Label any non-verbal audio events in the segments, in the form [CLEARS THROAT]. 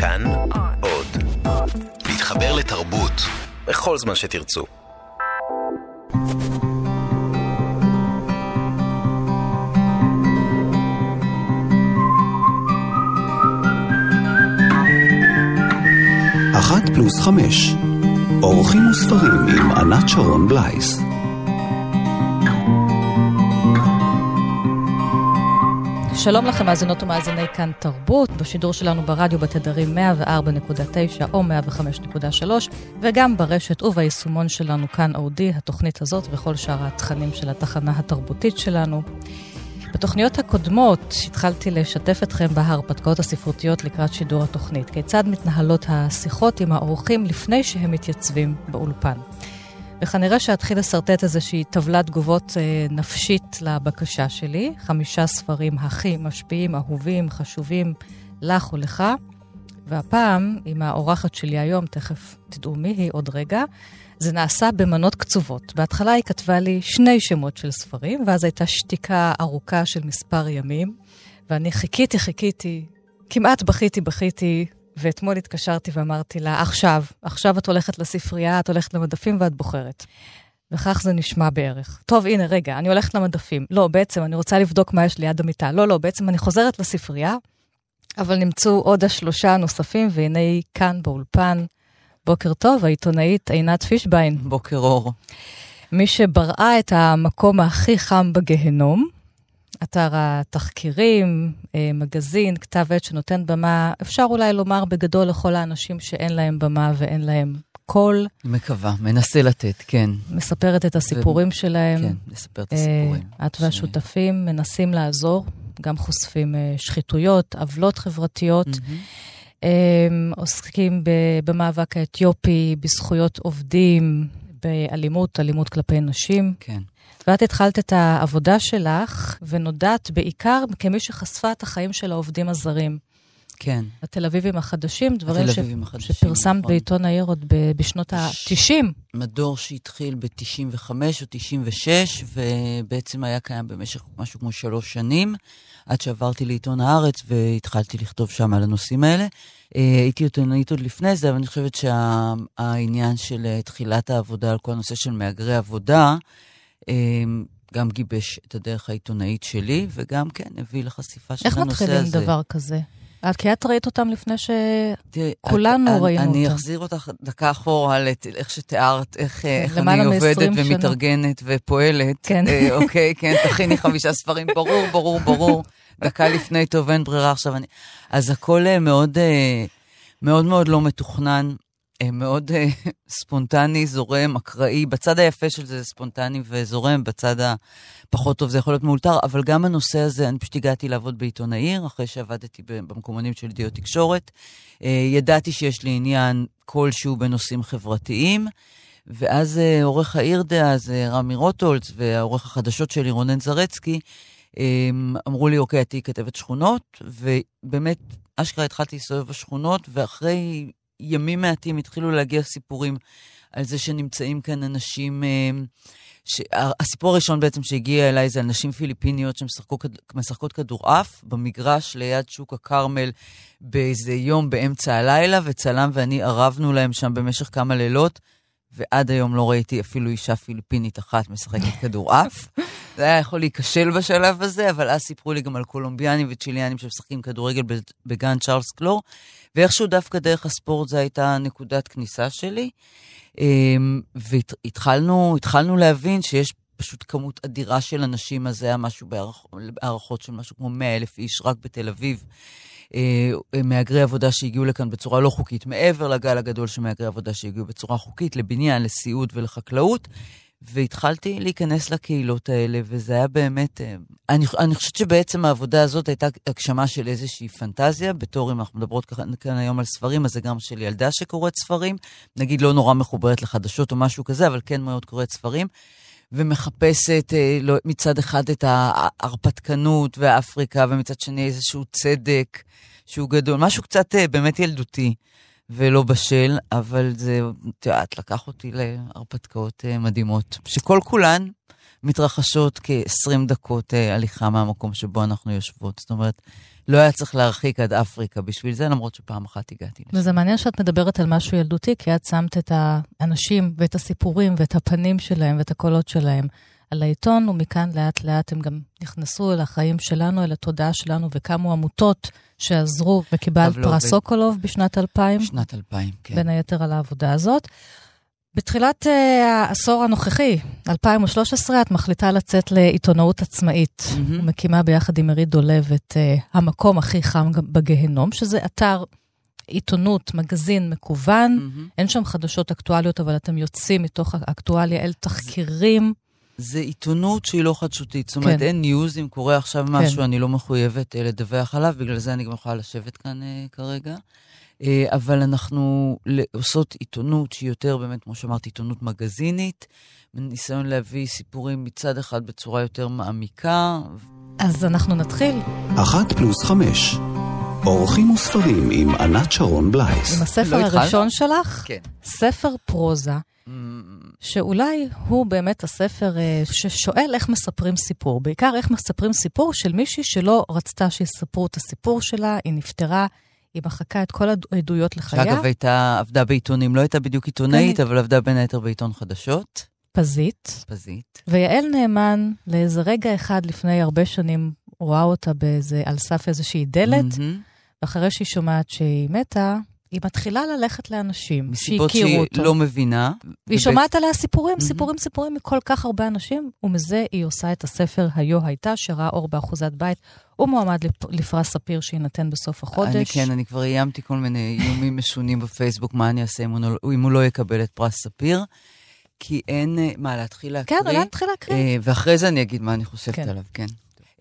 כאן עוד. להתחבר לתרבות בכל זמן שתרצו. אחת פלוס חמש. אורחים וספרים עם ענת שרון בלייס. שלום לכם, מאזינות ומאזיני כאן תרבות, בשידור שלנו ברדיו בתדרים 104.9 או 105.3, וגם ברשת וביישומון שלנו כאן אודי, התוכנית הזאת וכל שאר התכנים של התחנה התרבותית שלנו. בתוכניות הקודמות התחלתי לשתף אתכם בהרפתקאות הספרותיות לקראת שידור התוכנית. כיצד מתנהלות השיחות עם האורחים לפני שהם מתייצבים באולפן. וכנראה שאתחיל לשרטט איזושהי טבלת תגובות אה, נפשית לבקשה שלי. חמישה ספרים הכי משפיעים, אהובים, חשובים לך ולך. והפעם, עם האורחת שלי היום, תכף תדעו מי היא עוד רגע, זה נעשה במנות קצובות. בהתחלה היא כתבה לי שני שמות של ספרים, ואז הייתה שתיקה ארוכה של מספר ימים, ואני חיכיתי, חיכיתי, כמעט בכיתי, בכיתי, ואתמול התקשרתי ואמרתי לה, עכשיו, עכשיו את הולכת לספרייה, את הולכת למדפים ואת בוחרת. וכך זה נשמע בערך. טוב, הנה, רגע, אני הולכת למדפים. לא, בעצם אני רוצה לבדוק מה יש ליד המיטה. לא, לא, בעצם אני חוזרת לספרייה, אבל נמצאו עוד השלושה הנוספים, והנה היא כאן באולפן. בוקר טוב, העיתונאית עינת פישביין. בוקר אור. מי שבראה את המקום הכי חם בגיהנום, אתר התחקירים, אה, מגזין, כתב עת שנותן במה, אפשר אולי לומר בגדול לכל האנשים שאין להם במה ואין להם קול. מקווה, מנסה לתת, כן. מספרת את הסיפורים ו... שלהם. כן, מספר את הסיפורים. אה, את והשותפים ש... מנסים לעזור, גם חושפים אה, שחיתויות, עוולות חברתיות. Mm-hmm. עוסקים במאבק האתיופי, בזכויות עובדים, באלימות, אלימות כלפי נשים. כן. ואת התחלת את העבודה שלך, ונודעת בעיקר כמי שחשפה את החיים של העובדים הזרים. כן. התל אביבים החדשים, דברים ש... החדשים, שפרסמת נכון. בעיתון העיר עוד ב... בשנות ה-90. מדור שהתחיל ב-95 או 96, ובעצם היה קיים במשך משהו כמו שלוש שנים, עד שעברתי לעיתון הארץ והתחלתי לכתוב שם על הנושאים האלה. אה, הייתי עיתונאית עוד לפני זה, אבל אני חושבת שהעניין שה... של אה, תחילת העבודה על כל הנושא של מהגרי עבודה, אמ, גם גיבש את הדרך העיתונאית שלי, וגם כן הביא לחשיפה של הנושא הזה. איך מתחילים דבר כזה? כי את ראית אותם לפני שכולנו את, ראינו אני אותם. אני אחזיר אותך דקה אחורה איך שתיארת, איך, איך אני עובדת ומתארגנת. ופועלת. כן. אה, אוקיי, כן, תכיני חמישה ספרים, ברור, ברור, ברור. דקה לפני טוב, אין ברירה עכשיו. אני... אז הכל אה, מאוד, אה, מאוד מאוד לא מתוכנן. אה, מאוד ספונטני, זורם, אקראי. בצד היפה של זה ספונטני וזורם, בצד הפחות טוב זה יכול להיות מאולתר, אבל גם הנושא הזה, אני פשוט הגעתי לעבוד בעיתון העיר, אחרי שעבדתי במקומונים של ידיעות תקשורת. ידעתי שיש לי עניין כלשהו בנושאים חברתיים. ואז עורך העיר דאז, רמי רוטולץ, והעורך החדשות שלי, רונן זרצקי, אמרו לי, אוקיי, את תהיי כתבת שכונות, ובאמת, אשכרה התחלתי להסתובב בשכונות, ואחרי ימים מעטים התחילו להגיע סיפורים על זה שנמצאים כאן אנשים... אה, ש... הסיפור הראשון בעצם שהגיע אליי זה על נשים פיליפיניות שמשחקות כדורעף במגרש ליד שוק הכרמל באיזה יום באמצע הלילה, וצלם ואני ערבנו להם שם במשך כמה לילות, ועד היום לא ראיתי אפילו אישה פיליפינית אחת משחקת כדורעף. [LAUGHS] זה היה יכול להיכשל בשלב הזה, אבל אז סיפרו לי גם על קולומביאנים וצ'יליאנים שמשחקים כדורגל בגן צ'ארלס קלור, ואיכשהו דווקא דרך הספורט זו הייתה נקודת כניסה שלי. אמ, והתחלנו התחלנו להבין שיש פשוט כמות אדירה של אנשים, אז זה היה משהו בהערכות של משהו כמו 100 אלף איש רק בתל אביב. אה, מהגרי עבודה שהגיעו לכאן בצורה לא חוקית, מעבר לגל הגדול של מהגרי עבודה שהגיעו בצורה חוקית, לבניין, לסיעוד ולחקלאות. והתחלתי להיכנס לקהילות האלה, וזה היה באמת... אה, אני, אני חושבת שבעצם העבודה הזאת הייתה הגשמה של איזושהי פנטזיה, בתור אם אנחנו מדברות כאן היום על ספרים, אז זה גם של ילדה שקוראת ספרים, נגיד לא נורא מחוברת לחדשות או משהו כזה, אבל כן מאוד קוראת ספרים. ומחפשת אה, לא, מצד אחד את ההרפתקנות והאפריקה, ומצד שני איזשהו צדק שהוא גדול, משהו קצת אה, באמת ילדותי. ולא בשל, אבל זה, את יודעת, לקח אותי להרפתקאות uh, מדהימות, שכל כולן מתרחשות כ-20 דקות הליכה מהמקום שבו אנחנו יושבות. זאת אומרת, לא היה צריך להרחיק עד אפריקה בשביל זה, למרות שפעם אחת הגעתי לשם. וזה מעניין שאת מדברת על משהו ילדותי, כי את שמת את האנשים ואת הסיפורים ואת הפנים שלהם ואת הקולות שלהם על העיתון, ומכאן לאט לאט הם גם נכנסו אל החיים שלנו, אל התודעה שלנו, וקמו עמותות שעזרו, וקיבלת פרס סוקולוב בשנת 2000. בשנת 2000, כן. בין היתר על העבודה הזאת. בתחילת uh, העשור הנוכחי, 2013, את מחליטה לצאת לעיתונאות עצמאית. Mm-hmm. ומקימה ביחד עם מריד דולב את uh, המקום הכי חם בגהנום, שזה אתר עיתונות, מגזין מקוון. Mm-hmm. אין שם חדשות אקטואליות, אבל אתם יוצאים מתוך האקטואליה אל תחקירים. זה עיתונות שהיא לא חדשותית. זאת אומרת, כן. אין ניוז, אם קורה עכשיו משהו, כן. אני לא מחויבת uh, לדווח עליו, בגלל זה אני גם יכולה לשבת כאן uh, כרגע. אה, אבל אנחנו עושות עיתונות שהיא יותר באמת, כמו שאמרתי, עיתונות מגזינית, ניסיון להביא סיפורים מצד אחד בצורה יותר מעמיקה. אז אנחנו נתחיל. אחת פלוס חמש. אורחים וספרים עם ענת שרון בלייס. עם הספר לא הראשון שלך? כן. ספר פרוזה. Mm. שאולי הוא באמת הספר אה, ששואל איך מספרים סיפור. בעיקר איך מספרים סיפור של מישהי שלא רצתה שיספרו את הסיפור שלה, היא נפטרה, היא מחקה את כל העדויות לחיה. שאגב, הייתה, עבדה בעיתונים, לא הייתה בדיוק עיתונאית, כן. אבל עבדה בין היתר בעיתון חדשות. פזית. פזית. ויעל נאמן, לאיזה רגע אחד לפני הרבה שנים, רואה אותה באיזה, על סף איזושהי דלת, mm-hmm. ואחרי שהיא שומעת שהיא מתה, היא מתחילה ללכת לאנשים שהכירו אותו. מסיבות שהיא לא מבינה. היא שומעת עליה סיפורים, mm-hmm. סיפורים, סיפורים מכל כך הרבה אנשים, ומזה היא עושה את הספר היו הייתה, שראה אור באחוזת בית. הוא מועמד לפרס ספיר שיינתן בסוף החודש. אני כן, אני כבר איימתי כל מיני איומים [LAUGHS] משונים בפייסבוק, מה אני אעשה אם הוא, לא, אם הוא לא יקבל את פרס ספיר. כי אין, אה, מה, להתחיל להקריא? כן, אולי נתחיל להקריא. אה, ואחרי זה אני אגיד מה אני חושבת כן. עליו, כן.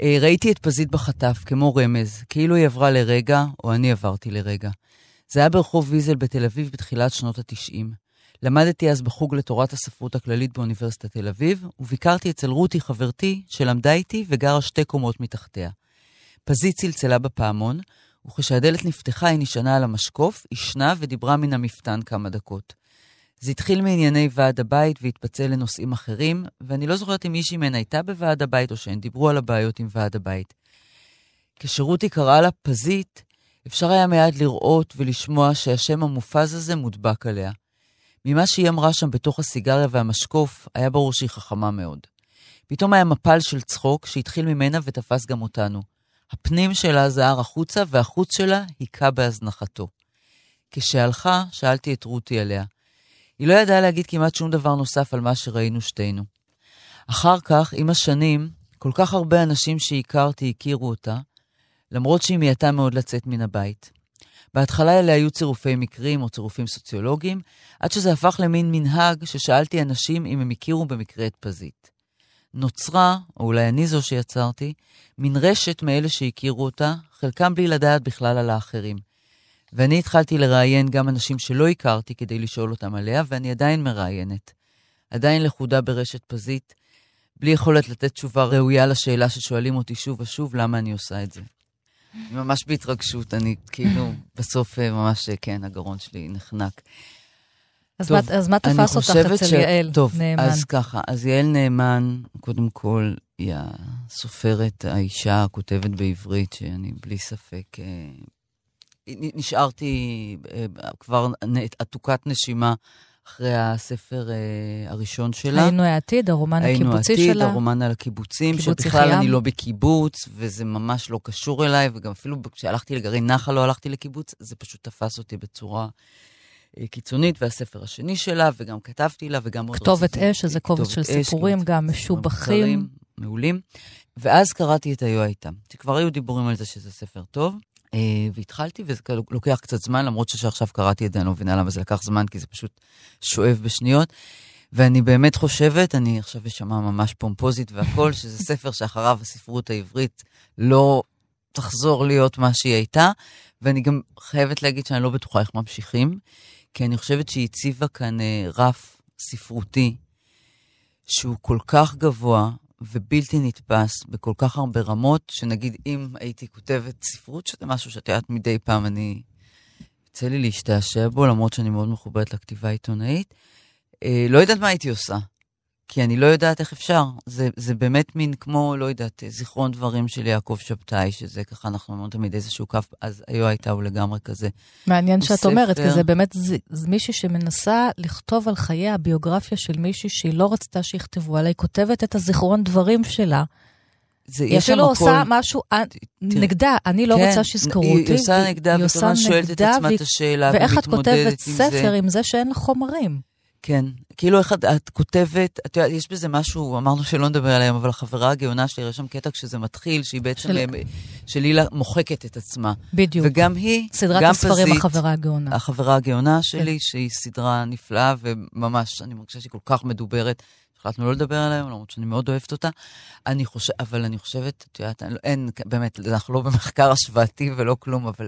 אה, ראיתי את פזית בחטף, כמו רמז, כאילו היא עברה לרגע, או אני עברתי לרגע. זה היה ברחוב ויזל בתל אביב בתחילת שנות ה-90. למדתי אז בחוג לתורת הספרות הכללית באוניברסיטת תל אביב, וביקרתי אצל רותי חברתי, שלמדה איתי וגרה שתי קומות מתחתיה. פזית צלצלה בפעמון, וכשהדלת נפתחה היא נשענה על המשקוף, עישנה ודיברה מן המפתן כמה דקות. זה התחיל מענייני ועד הבית והתפצל לנושאים אחרים, ואני לא זוכרת אם מישהי מהן הייתה בוועד הבית או שהן דיברו על הבעיות עם ועד הבית. כשרותי קראה לה פזית, אפשר היה מיד לראות ולשמוע שהשם המופז הזה מודבק עליה. ממה שהיא אמרה שם בתוך הסיגריה והמשקוף, היה ברור שהיא חכמה מאוד. פתאום היה מפל של צחוק שהתחיל ממנה ותפס גם אותנו. הפנים שלה זהר החוצה, והחוץ שלה היכה בהזנחתו. כשהלכה, שאלתי את רותי עליה. היא לא ידעה להגיד כמעט שום דבר נוסף על מה שראינו שתינו. אחר כך, עם השנים, כל כך הרבה אנשים שהכרתי הכירו אותה, למרות שהיא מיעטה מאוד לצאת מן הבית. בהתחלה אלה היו צירופי מקרים או צירופים סוציולוגיים, עד שזה הפך למין מנהג ששאלתי אנשים אם הם הכירו במקרה את פזית. נוצרה, או אולי אני זו שיצרתי, מין רשת מאלה שהכירו אותה, חלקם בלי לדעת בכלל על האחרים. ואני התחלתי לראיין גם אנשים שלא הכרתי כדי לשאול אותם עליה, ואני עדיין מראיינת. עדיין לכודה ברשת פזית, בלי יכולת לתת תשובה ראויה לשאלה ששואלים אותי שוב ושוב, למה אני עושה את זה. ממש בהתרגשות, אני כאילו, בסוף אה, ממש, אה, כן, הגרון שלי נחנק. אז, טוב, מה, אז מה תפס אותך אצל ש... יעל טוב, נאמן? אז ככה, אז יעל נאמן, קודם כל, היא הסופרת, האישה הכותבת בעברית, שאני בלי ספק... אה, נשארתי כבר עתוקת נשימה אחרי הספר uh, הראשון שלה. היינו העתיד, הרומן הקיבוצי העתיד, שלה. היינו העתיד, הרומן על הקיבוצים, שבכלל אני לא בקיבוץ, וזה ממש לא קשור אליי, וגם אפילו כשהלכתי לגרעין נחל לא הלכתי לקיבוץ, זה פשוט תפס אותי בצורה uh, קיצונית, והספר השני שלה, וגם כתבתי לה, וגם עוד רציתי... כתובת אש, שזה קובץ של סיפורים, גם משובחים. מעולים. ואז קראתי את היו הייתה, שכבר היו דיבורים על זה שזה ספר טוב. Uh, והתחלתי, וזה לוקח קצת זמן, למרות שעכשיו קראתי את זה, אני לא מבינה למה זה לקח זמן, כי זה פשוט שואב בשניות. ואני באמת חושבת, אני עכשיו אשמע ממש פומפוזית והכול, [LAUGHS] שזה ספר שאחריו הספרות העברית לא תחזור להיות מה שהיא הייתה, ואני גם חייבת להגיד שאני לא בטוחה איך ממשיכים, כי אני חושבת שהיא הציבה כאן uh, רף ספרותי שהוא כל כך גבוה, ובלתי נתפס בכל כך הרבה רמות, שנגיד אם הייתי כותבת ספרות, שזה משהו שאת יודעת מדי פעם אני... יוצא לי להשתעשע בו, למרות שאני מאוד מחוברת לכתיבה העיתונאית. אה, לא יודעת מה הייתי עושה. כי אני לא יודעת איך אפשר. זה, זה באמת מין כמו, לא יודעת, זיכרון דברים של יעקב שבתאי, שזה ככה, אנחנו אומרים תמיד איזשהו קו, אז היו הייתה הוא לגמרי כזה. מעניין שאת ספר... אומרת, כי זה באמת זה, זה מישהי שמנסה לכתוב על חיי הביוגרפיה של מישהי שהיא לא רצתה שיכתבו עליה, היא כותבת את הזיכרון דברים שלה. זה, היא אפילו עושה משהו נגדה, אני לא כן, רוצה שיזכרו אותי. היא עושה נגדה, היא וכל הזמן שואלת את עצמה את השאלה, ואיך את ומתמודדת עם כותבת זה. ספר עם זה שאין חומרים? כן, כאילו איך את, כותבת, את יודעת, יש בזה משהו, אמרנו שלא נדבר עליהם, אבל החברה הגאונה שלי, יש שם קטע כשזה מתחיל, שהיא בעצם, של- של... שלילה מוחקת את עצמה. בדיוק. וגם היא, סדרת גם הספרים פזית, החברה הגאונה. החברה הגאונה שלי, שהיא סדרה נפלאה, וממש, אני מרגישה שהיא כל כך מדוברת. החלטנו לא לדבר עליה, למרות שאני מאוד אוהבת אותה. אני חושב, אבל אני חושבת, את יודעת, לא- אין, באמת, אנחנו לא במחקר השוואתי ולא כלום, אבל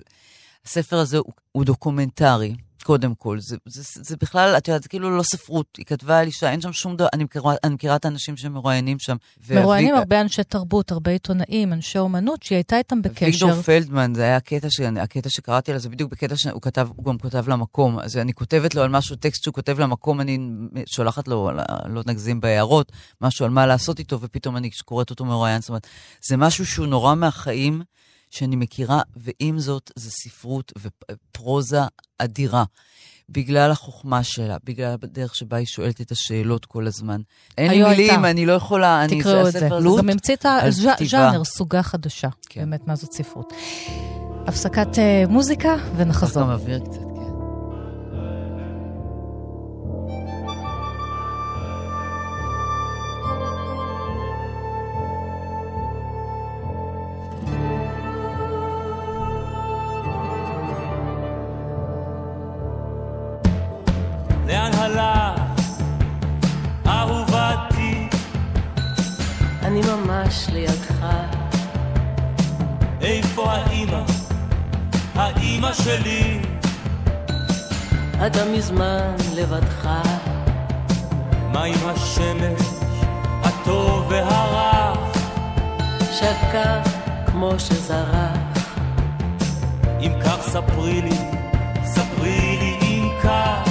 הספר הזה הוא, הוא דוקומנטרי, קודם כל. זה, זה, זה, בכלל, את יודעת, זה כאילו לא ספרות. היא כתבה על אישה, אין שם שום דבר, אני מכירה, אני מכירה את האנשים שמרואיינים שם. מרואיינים ואבי- הרבה אנשי תרבות, הרבה עיתונאים, אנשי אומנות, שהיא הייתה איתם בקשר. אביגדור פלדמן, זה היה הקטע, ש... הקטע שקראתי עליו, זה בדיוק בקטע שהוא כתב, הוא גם כותב למקום. אז אני כותבת לו על משהו, טקסט שהוא כותב למקום, אני שולחת לו, לא נגזים בהערות, משהו על מה לעשות איתו, ופתאום אני קוראת אותו מרואיין. זאת אומרת, זה משהו שהוא נורא מהחיים שאני מכירה, ועם זאת, זה ספרות ופרוזה אדירה. בגלל החוכמה שלה, בגלל הדרך שבה היא שואלת את השאלות כל הזמן. אין לי מילים, הייתה. אני לא יכולה, אני, תקראו את זה. לוט גם המציא את על כתיבה. הז'אנר, סוגה חדשה. כן. באמת, מה זאת ספרות. הפסקת אה, מוזיקה ונחזור. גם אוויר קצת, ממש לידך, איפה האימא? האימא שלי? אתה מזמן לבדך, מה עם השמש, הטוב והרע? שקע כמו שזרח, אם כך ספרי לי, ספרי לי אם כך.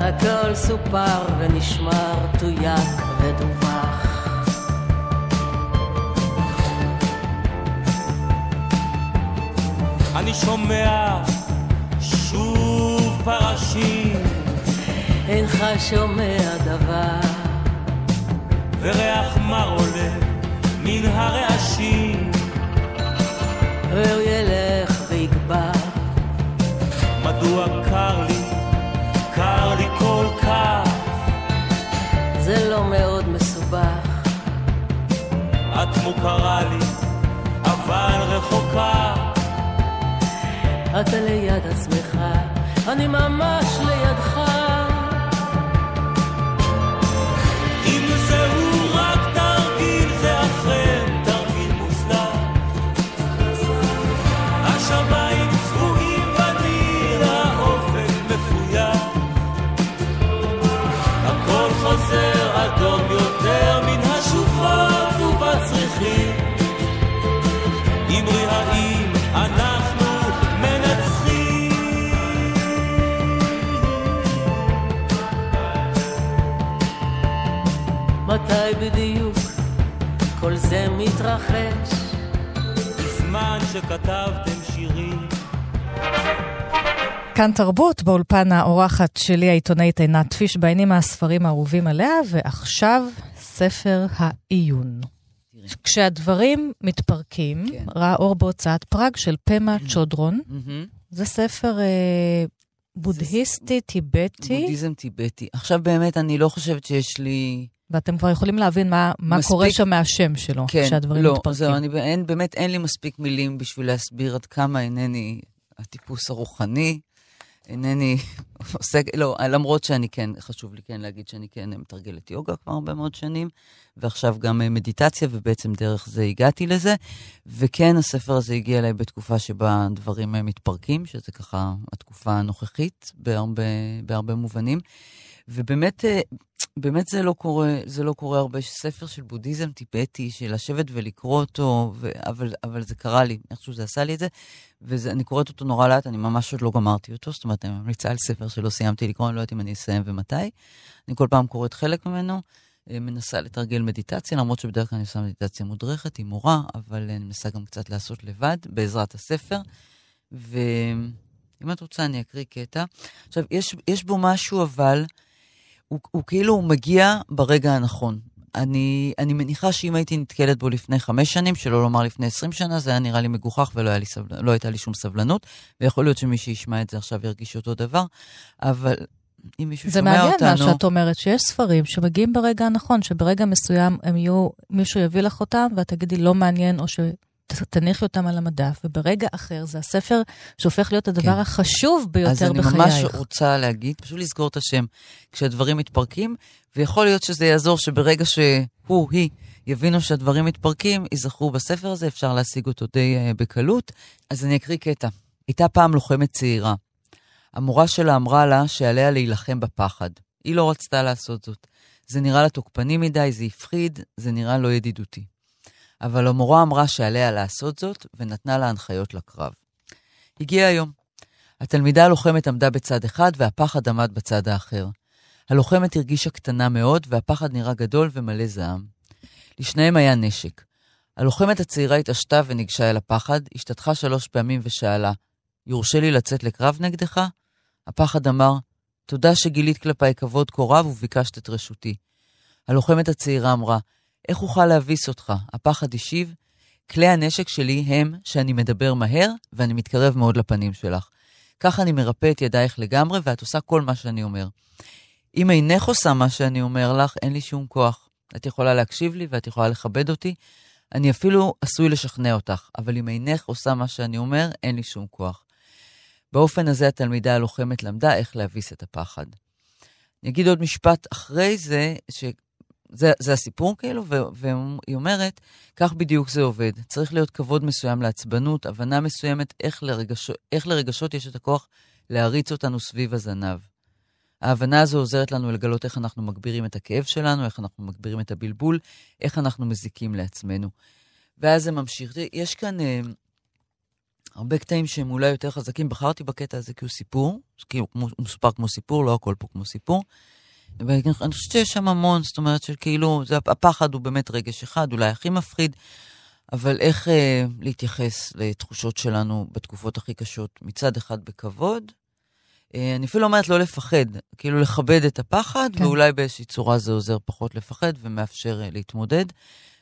הכל סופר ונשמר, תויק ודווח. אני שומע שוב פרשים, אינך שומע דבר, וריח מר עולה מן הרעשים. והוא ילך ויגבר, מדוע קר לי, קר לי כל כך? זה לא מאוד מסובך, את מוכרה לי, אבל רחוקה. אתה ליד עצמך, אני ממש לידך. אם זהו רק תרגיל, זה אכן תרגיל מוצלח. השמיים צבועים ואני האופק מפויח. הכל חוזר אדום יותר מן השוחות ובצריחים. מתי בדיוק כל זה מתרחש? בזמן שכתבתם שירים כאן תרבות, באולפן האורחת שלי, העיתונאית עינת פיש, בעינים הספרים האהובים עליה, ועכשיו ספר העיון. כשהדברים מתפרקים, כן. ראה אור בהוצאת פראג של פמה צ'ודרון. מהמם. זה ספר אה, בודהיסטי, טיבטי, בודהיזם טיבטי. עכשיו באמת, אני לא חושבת שיש לי... ואתם כבר יכולים להבין מה, מה מספיק- קורה שם מהשם שלו, כן, כשהדברים לא, מתפרקים. זהו, אני אין, באמת אין לי מספיק מילים בשביל להסביר עד כמה אינני הטיפוס הרוחני, אינני [LAUGHS] עוסק, לא, למרות שאני כן, חשוב לי כן להגיד שאני כן מתרגלת יוגה כבר הרבה מאוד שנים, ועכשיו גם אה, מדיטציה, ובעצם דרך זה הגעתי לזה. וכן, הספר הזה הגיע אליי בתקופה שבה דברים אה, מתפרקים, שזה ככה התקופה הנוכחית בהרבה, בהרבה מובנים. ובאמת, אה, באמת זה לא קורה, זה לא קורה הרבה. ספר של בודהיזם טיבטי, של לשבת ולקרוא אותו, ו... אבל, אבל זה קרה לי, איכשהו זה עשה לי את זה, ואני קוראת אותו נורא לאט, אני ממש עוד לא גמרתי אותו, זאת אומרת, אני ממליצה על ספר שלא סיימתי לקרוא, אני לא יודעת אם אני אסיים ומתי. אני כל פעם קוראת חלק ממנו, אה, מנסה לתרגל מדיטציה, למרות שבדרך כלל אני עושה מדיטציה מודרכת עם מורה, אבל אני מנסה גם קצת לעשות לבד, בעזרת הספר. ואם את רוצה, אני אקריא קטע. עכשיו, יש, יש בו משהו, אבל... הוא, הוא כאילו מגיע ברגע הנכון. אני, אני מניחה שאם הייתי נתקלת בו לפני חמש שנים, שלא לומר לפני עשרים שנה, זה היה נראה לי מגוחך ולא לי סבל, לא הייתה לי שום סבלנות, ויכול להיות שמי שישמע את זה עכשיו ירגיש אותו דבר, אבל אם מישהו שומע אותנו... זה מעניין מה שאת אומרת, שיש ספרים שמגיעים ברגע הנכון, שברגע מסוים הם יהיו, מישהו יביא לך אותם, ואת תגידי לא מעניין, או ש... תניחי אותם על המדף, וברגע אחר זה הספר שהופך להיות הדבר כן. החשוב ביותר בחייך. אז אני ממש רוצה להגיד, פשוט לסגור את השם, כשהדברים מתפרקים, ויכול להיות שזה יעזור שברגע שהוא, היא, יבינו שהדברים מתפרקים, ייזכרו בספר הזה, אפשר להשיג אותו די uh, בקלות. אז אני אקריא קטע. הייתה פעם לוחמת צעירה. המורה שלה אמרה לה שעליה להילחם בפחד. היא לא רצתה לעשות זאת. זה נראה לה תוקפני מדי, זה הפחיד, זה נראה לא ידידותי. אבל המורה אמרה שעליה לעשות זאת, ונתנה לה הנחיות לקרב. הגיע היום. התלמידה הלוחמת עמדה בצד אחד, והפחד עמד בצד האחר. הלוחמת הרגישה קטנה מאוד, והפחד נראה גדול ומלא זעם. לשניהם היה נשק. הלוחמת הצעירה התעשתה וניגשה אל הפחד, השתתחה שלוש פעמים ושאלה, יורשה לי לצאת לקרב נגדך? הפחד אמר, תודה שגילית כלפיי כבוד כה רב וביקשת את רשותי. הלוחמת הצעירה אמרה, איך אוכל להביס אותך? הפחד השיב, כלי הנשק שלי הם שאני מדבר מהר ואני מתקרב מאוד לפנים שלך. כך אני מרפא את ידייך לגמרי ואת עושה כל מה שאני אומר. אם אינך עושה מה שאני אומר לך, אין לי שום כוח. את יכולה להקשיב לי ואת יכולה לכבד אותי. אני אפילו עשוי לשכנע אותך, אבל אם אינך עושה מה שאני אומר, אין לי שום כוח. באופן הזה התלמידה הלוחמת למדה איך להביס את הפחד. אני אגיד עוד משפט אחרי זה. זה, זה הסיפור כאילו, והיא אומרת, כך בדיוק זה עובד. צריך להיות כבוד מסוים לעצבנות, הבנה מסוימת איך, לרגש, איך לרגשות יש את הכוח להריץ אותנו סביב הזנב. ההבנה הזו עוזרת לנו לגלות איך אנחנו מגבירים את הכאב שלנו, איך אנחנו מגבירים את הבלבול, איך אנחנו מזיקים לעצמנו. ואז זה ממשיך. יש כאן אה, הרבה קטעים שהם אולי יותר חזקים. בחרתי בקטע הזה כי הוא סיפור, כאילו הוא מסופר כמו סיפור, לא הכל פה כמו סיפור. ואני חושבת שיש שם המון, זאת אומרת שכאילו, זה, הפחד הוא באמת רגש אחד, אולי הכי מפחיד, אבל איך אה, להתייחס לתחושות שלנו בתקופות הכי קשות, מצד אחד בכבוד, אה, אני אפילו אומרת לא לפחד, כאילו לכבד את הפחד, כן. ואולי באיזושהי צורה זה עוזר פחות לפחד ומאפשר אה, להתמודד.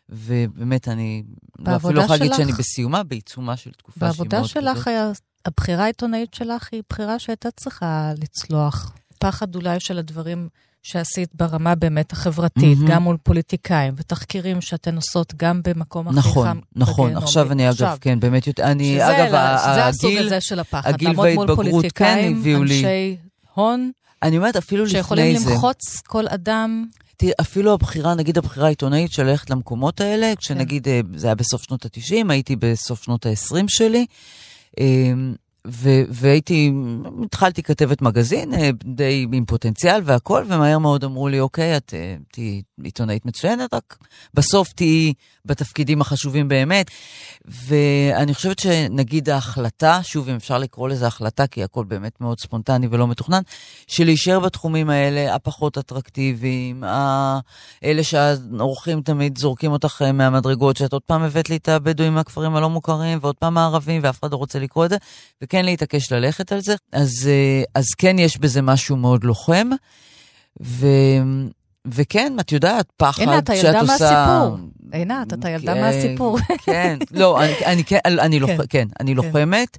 ובאמת, אני לא אפילו לא יכולה להגיד שאני בסיומה, בעיצומה של תקופה שהיא מאוד... בעבודה שלך, היה, הבחירה העיתונאית שלך היא בחירה שהייתה צריכה לצלוח. פחד אולי של הדברים שעשית ברמה באמת החברתית, mm-hmm. גם מול פוליטיקאים, ותחקירים שאתן עושות גם במקום הכי נכון, חם. נכון, נכון. עכשיו אני אגב, כן, באמת, אני, שזה אגב, לה, שזה הסוג הזה של הפחד, הגיל וההתבגרות כן הביאו לי... אנשי הון, אני אומרת, אפילו לפני זה... שיכולים למחוץ כל אדם. תראי, אפילו הבחירה, נגיד הבחירה העיתונאית של ללכת למקומות האלה, כן. כשנגיד כן. זה היה בסוף שנות ה-90, הייתי בסוף שנות ה-20 שלי. ו- והייתי, התחלתי כתבת מגזין, אה, די עם פוטנציאל והכל, ומהר מאוד אמרו לי, אוקיי, את אה, תהיי עיתונאית מצוינת, רק בסוף תהיי בתפקידים החשובים באמת. ואני חושבת שנגיד ההחלטה, שוב, אם אפשר לקרוא לזה החלטה, כי הכל באמת מאוד ספונטני ולא מתוכנן, שלהישאר בתחומים האלה, הפחות אטרקטיביים, אלה שהאורחים תמיד זורקים אותך מהמדרגות, שאת עוד פעם הבאת לי את הבדואים מהכפרים הלא מוכרים, ועוד פעם הערבים, ואף אחד לא רוצה לקרוא את זה, וכן להתעקש ללכת על זה. אז, אה, אז כן יש בזה משהו מאוד לוחם. ו... וכן, את יודעת, פחד שאת עושה... הנה, אתה ילדה מהסיפור. עינת, אתה ילדה מהסיפור. כן, לא, אני, אני, כן, אני, לוח, כן, כן, אני כן. לוחמת,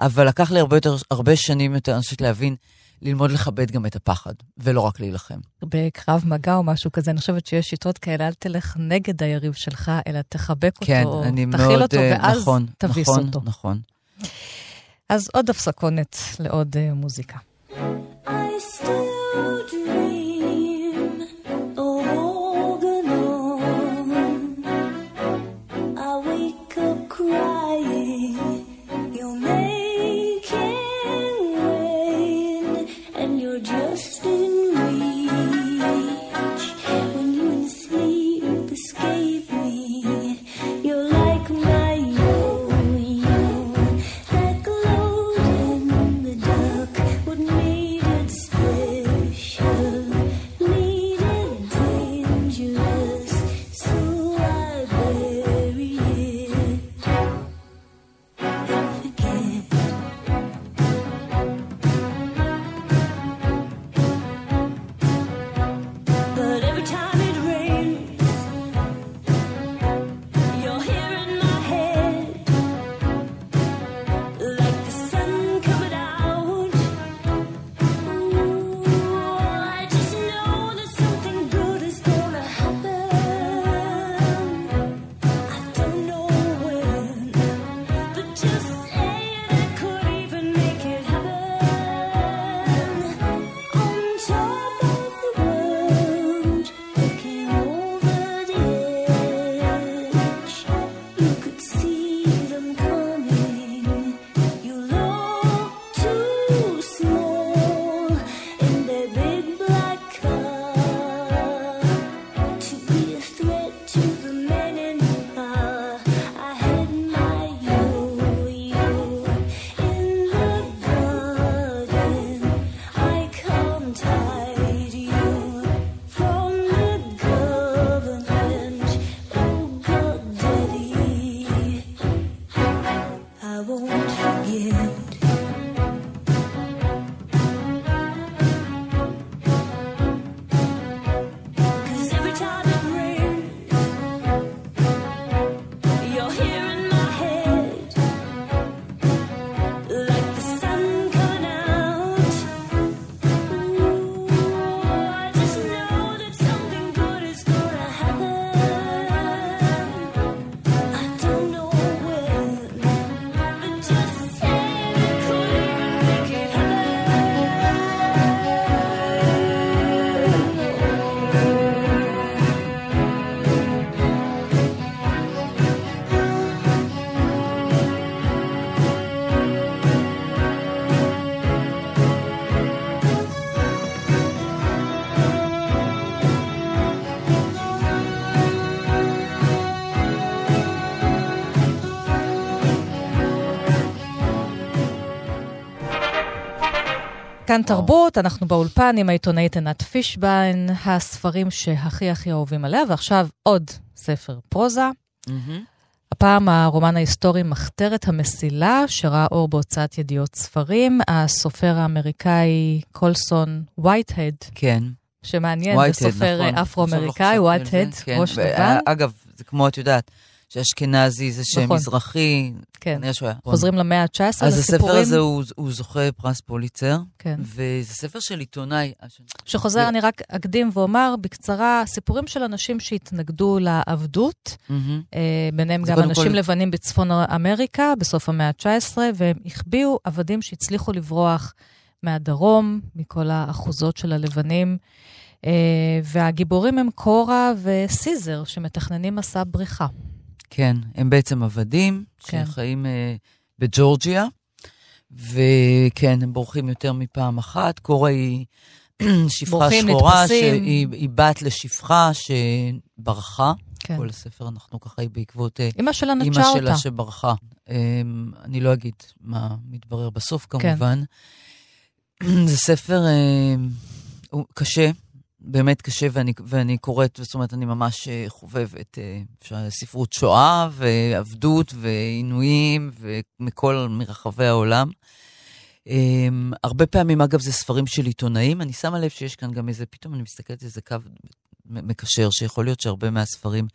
אבל לקח לי הרבה יותר, הרבה שנים יותר, אני חושבת להבין, ללמוד לכבד גם את הפחד, ולא רק להילחם. בקרב מגע או משהו כזה, אני חושבת שיש שיטות כאלה, אל תלך נגד היריב שלך, אלא תחבק כן, אותו, אני תכיל מאוד, אותו, ואז נכון, תביס נכון, אותו. נכון. אז עוד הפסקונת לעוד uh, מוזיקה. I still dream כאן תרבות, אנחנו באולפן עם העיתונאית עינת פישביין, הספרים שהכי הכי אהובים עליה, ועכשיו עוד ספר פרוזה. הפעם הרומן ההיסטורי מחתרת המסילה, שראה אור בהוצאת ידיעות ספרים, הסופר האמריקאי קולסון וייטהד, כן. שמעניין, זה סופר נכון. אפרו-אמריקאי, וייטהד, כן. ראש לבן. אגב, זה כמו, את יודעת, שאשכנזי זה שם נכון. מזרחי. כן. חוזרים למאה ה-19, אז הספר לסיפורים, הזה הוא, הוא זוכה פרס פוליצר, כן. וזה ספר של עיתונאי. שחוזר, אני רק אקדים ואומר בקצרה, סיפורים של אנשים שהתנגדו לעבדות, מהמם. אה, ביניהם גם אנשים כל- לבנים בצפון אמריקה בסוף המאה ה-19, והם החביאו עבדים שהצליחו לברוח מהדרום, מכל האחוזות של הלבנים. אה, והגיבורים הם קורה וסיזר, שמתכננים מסע בריחה. כן, הם בעצם עבדים, כן. שחיים אה, בג'ורג'יה, וכן, הם בורחים יותר מפעם אחת. קורה היא [CLEARS THROAT] שפחה שחורה, נתפסים. שהיא היא בת לשפחה שברחה. כן. כל הספר אנחנו ככה היא בעקבות אה, אימא שלה נטשה אימא אותה. שלה שברחה. אמ, אני לא אגיד מה מתברר בסוף, כן. כמובן. [CLEARS THROAT] זה ספר אמ, הוא קשה, באמת קשה, ואני, ואני קוראת, זאת אומרת, אני ממש אה, חובבת אה, ספרות שואה, ועבדות, ועינויים, ומכל, מרחבי העולם. Um, הרבה פעמים, אגב, זה ספרים של עיתונאים. אני שמה לב שיש כאן גם איזה, פתאום אני מסתכלת איזה קו מקשר, שיכול להיות שהרבה מהספרים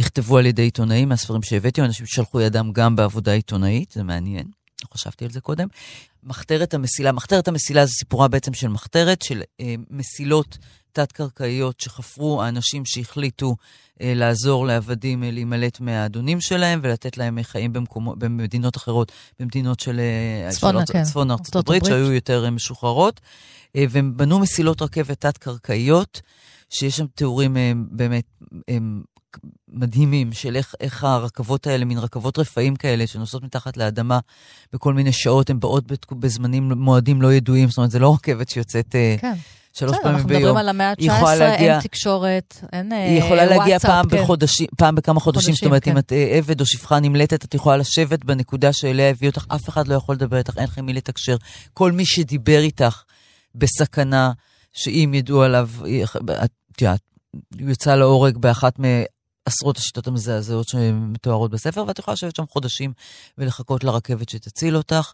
נכתבו על ידי עיתונאים, מהספרים שהבאתי, אנשים ששלחו ידם גם בעבודה עיתונאית, זה מעניין, לא חשבתי על זה קודם. מחתרת המסילה, מחתרת המסילה זה סיפורה בעצם של מחתרת, של אה, מסילות תת-קרקעיות שחפרו האנשים שהחליטו אה, לעזור לעבדים אה, להימלט מהאדונים שלהם ולתת להם אה, חיים במקומו, במדינות אחרות, במדינות של, אה, צפון, של ארצ- כן, צפון ארצות הברית, הברית. שהיו יותר אה, משוחררות, אה, והם בנו מסילות רכבת תת-קרקעיות, שיש שם תיאורים אה, באמת אה, מדהימים של איך, איך הרכבות האלה, מין רכבות רפאים כאלה, שנוסעות מתחת לאדמה בכל מיני שעות, הן באות בזמנים, מועדים לא ידועים, זאת אומרת, זה לא רכבת שיוצאת אה, כן. שלוש פעמים אנחנו ביום. מדברים על המאה היא יכולה ה-19, להגיע- אין תקשורת, אין אה, היא יכולה להגיע וואטסאפ, פעם כן. בחודשים, פעם בכמה חודשים, חודשים, זאת אומרת, כן. אם את אה, עבד או שפחה נמלטת, את יכולה לשבת בנקודה שאליה הביא אותך, אף אחד לא יכול לדבר איתך, אין לך עם מי לתקשר. כל מי שדיבר איתך בסכנה, שאם ידעו עליו, היא- את יודעת, הוא יצא להורג באחת מעשרות השיטות המזעזעות שמתוארות בספר, ואת יכולה לשבת שם חודשים ולחכות לרכבת שתציל אותך.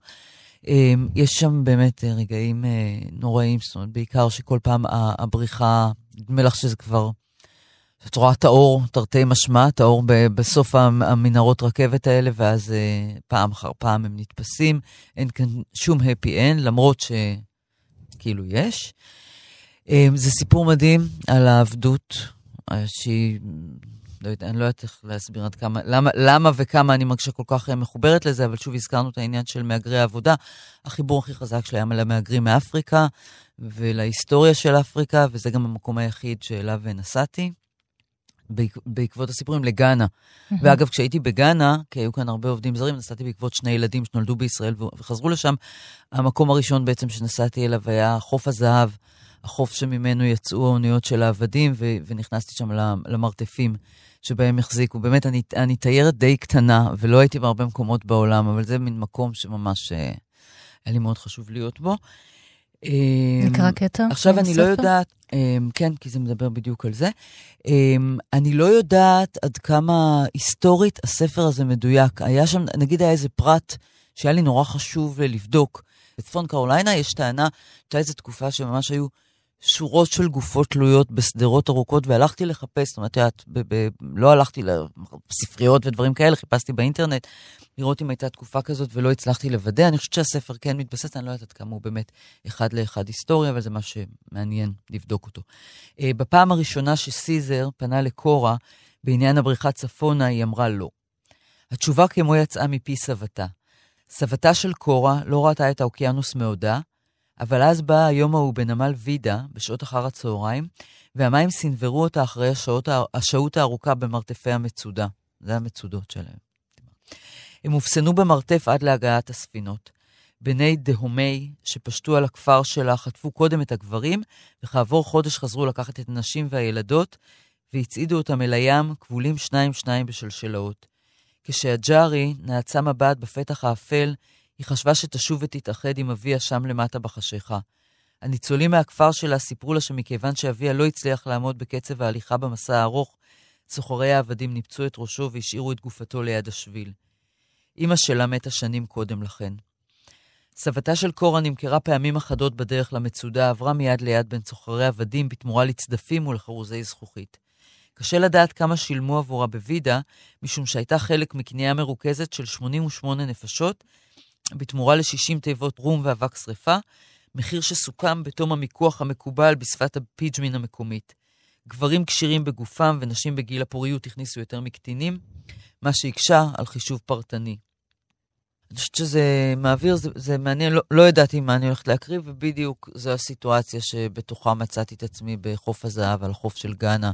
אמ, יש שם באמת אה, רגעים אה, נוראים, זאת אומרת, בעיקר שכל פעם הבריחה, נדמה לך שזה כבר, את רואה את האור, תרתי משמע, את האור בסוף המ- המנהרות רכבת האלה, ואז אה, פעם אחר פעם הם נתפסים. אין כאן שום happy end, למרות שכאילו יש. אמ, זה סיפור מדהים על העבדות, שהיא, לא יודע, אני לא יודעת איך להסביר עד כמה, למה, למה וכמה אני מרגישה כל כך אה, מחוברת לזה, אבל שוב הזכרנו את העניין של מהגרי העבודה. החיבור הכי חזק שלי היה למהגרים מאפריקה ולהיסטוריה של אפריקה, וזה גם המקום היחיד שאליו נסעתי. בעק- בעקבות הסיפורים לגאנה. ואגב, כשהייתי בגאנה, כי היו כאן הרבה עובדים זרים, נסעתי בעקבות שני ילדים שנולדו בישראל וחזרו לשם. המקום הראשון בעצם שנסעתי אליו היה חוף הזהב, החוף שממנו יצאו האוניות של העבדים, ו- ונכנסתי שם למרתפים שבהם החזיקו. באמת, אני, אני תיירת די קטנה, ולא הייתי בהרבה מקומות בעולם, אבל זה מין מקום שממש אה, היה לי מאוד חשוב להיות בו. נקרא אמ, קטע עכשיו אני לא מהספר? יודעת, um, כן, כי זה מדבר בדיוק על זה. Um, אני לא יודעת עד כמה היסטורית הספר הזה מדויק. היה שם, נגיד היה איזה פרט שהיה לי נורא חשוב לבדוק. בצפון קרוליינה יש טענה, הייתה איזו תקופה שממש היו שורות של גופות תלויות בשדרות ארוכות, והלכתי לחפש, זאת אומרת, את יודעת, לא הלכתי לספריות ודברים כאלה, חיפשתי באינטרנט, לראות אם הייתה תקופה כזאת ולא הצלחתי לוודא. אני חושבת שהספר כן מתבסס, אני לא יודעת כמה הוא באמת אחד לאחד היסטוריה, אבל זה מה שמעניין לבדוק אותו. אה, בפעם הראשונה שסיזר פנה לקורה בעניין הבריכה צפונה, היא אמרה לא. התשובה כמו יצאה מפי סבתה. סבתה של קורה לא ראתה את האוקיינוס מעודה, אבל אז בא היום ההוא בנמל וידה, בשעות אחר הצהריים, והמים סנוורו אותה אחרי השעות, השהות הארוכה במרתפי המצודה. זה המצודות שלהם. הם אופסנו במרתף עד להגעת הספינות. בני דהומי שפשטו על הכפר שלה חטפו קודם את הגברים, וכעבור חודש חזרו לקחת את הנשים והילדות, והצעידו אותם אל הים, כבולים שניים-שניים בשלשלאות. כשהג'ארי נעצה מבט בפתח האפל, היא חשבה שתשוב ותתאחד עם אביה שם למטה בחשיכה. הניצולים מהכפר שלה סיפרו לה שמכיוון שאביה לא הצליח לעמוד בקצב ההליכה במסע הארוך, סוחרי העבדים ניפצו את ראשו והשאירו את גופתו ליד השביל. אמא שלה מתה שנים קודם לכן. סבתה של קורה נמכרה פעמים אחדות בדרך למצודה, עברה מיד ליד בין סוחרי עבדים בתמורה לצדפים ולחרוזי זכוכית. קשה לדעת כמה שילמו עבורה בוידה, משום שהייתה חלק מקנייה מרוכזת של 88 נפשות, בתמורה ל-60 תיבות רום ואבק שרפה, מחיר שסוכם בתום המיקוח המקובל בשפת הפיג'מין המקומית. גברים כשירים בגופם ונשים בגיל הפוריות הכניסו יותר מקטינים, מה שהקשה על חישוב פרטני. אני חושבת שזה מעביר, זה, זה מעניין, לא, לא ידעתי מה אני הולכת להקריא, ובדיוק זו הסיטואציה שבתוכה מצאתי את עצמי בחוף הזהב, על החוף של גאנה,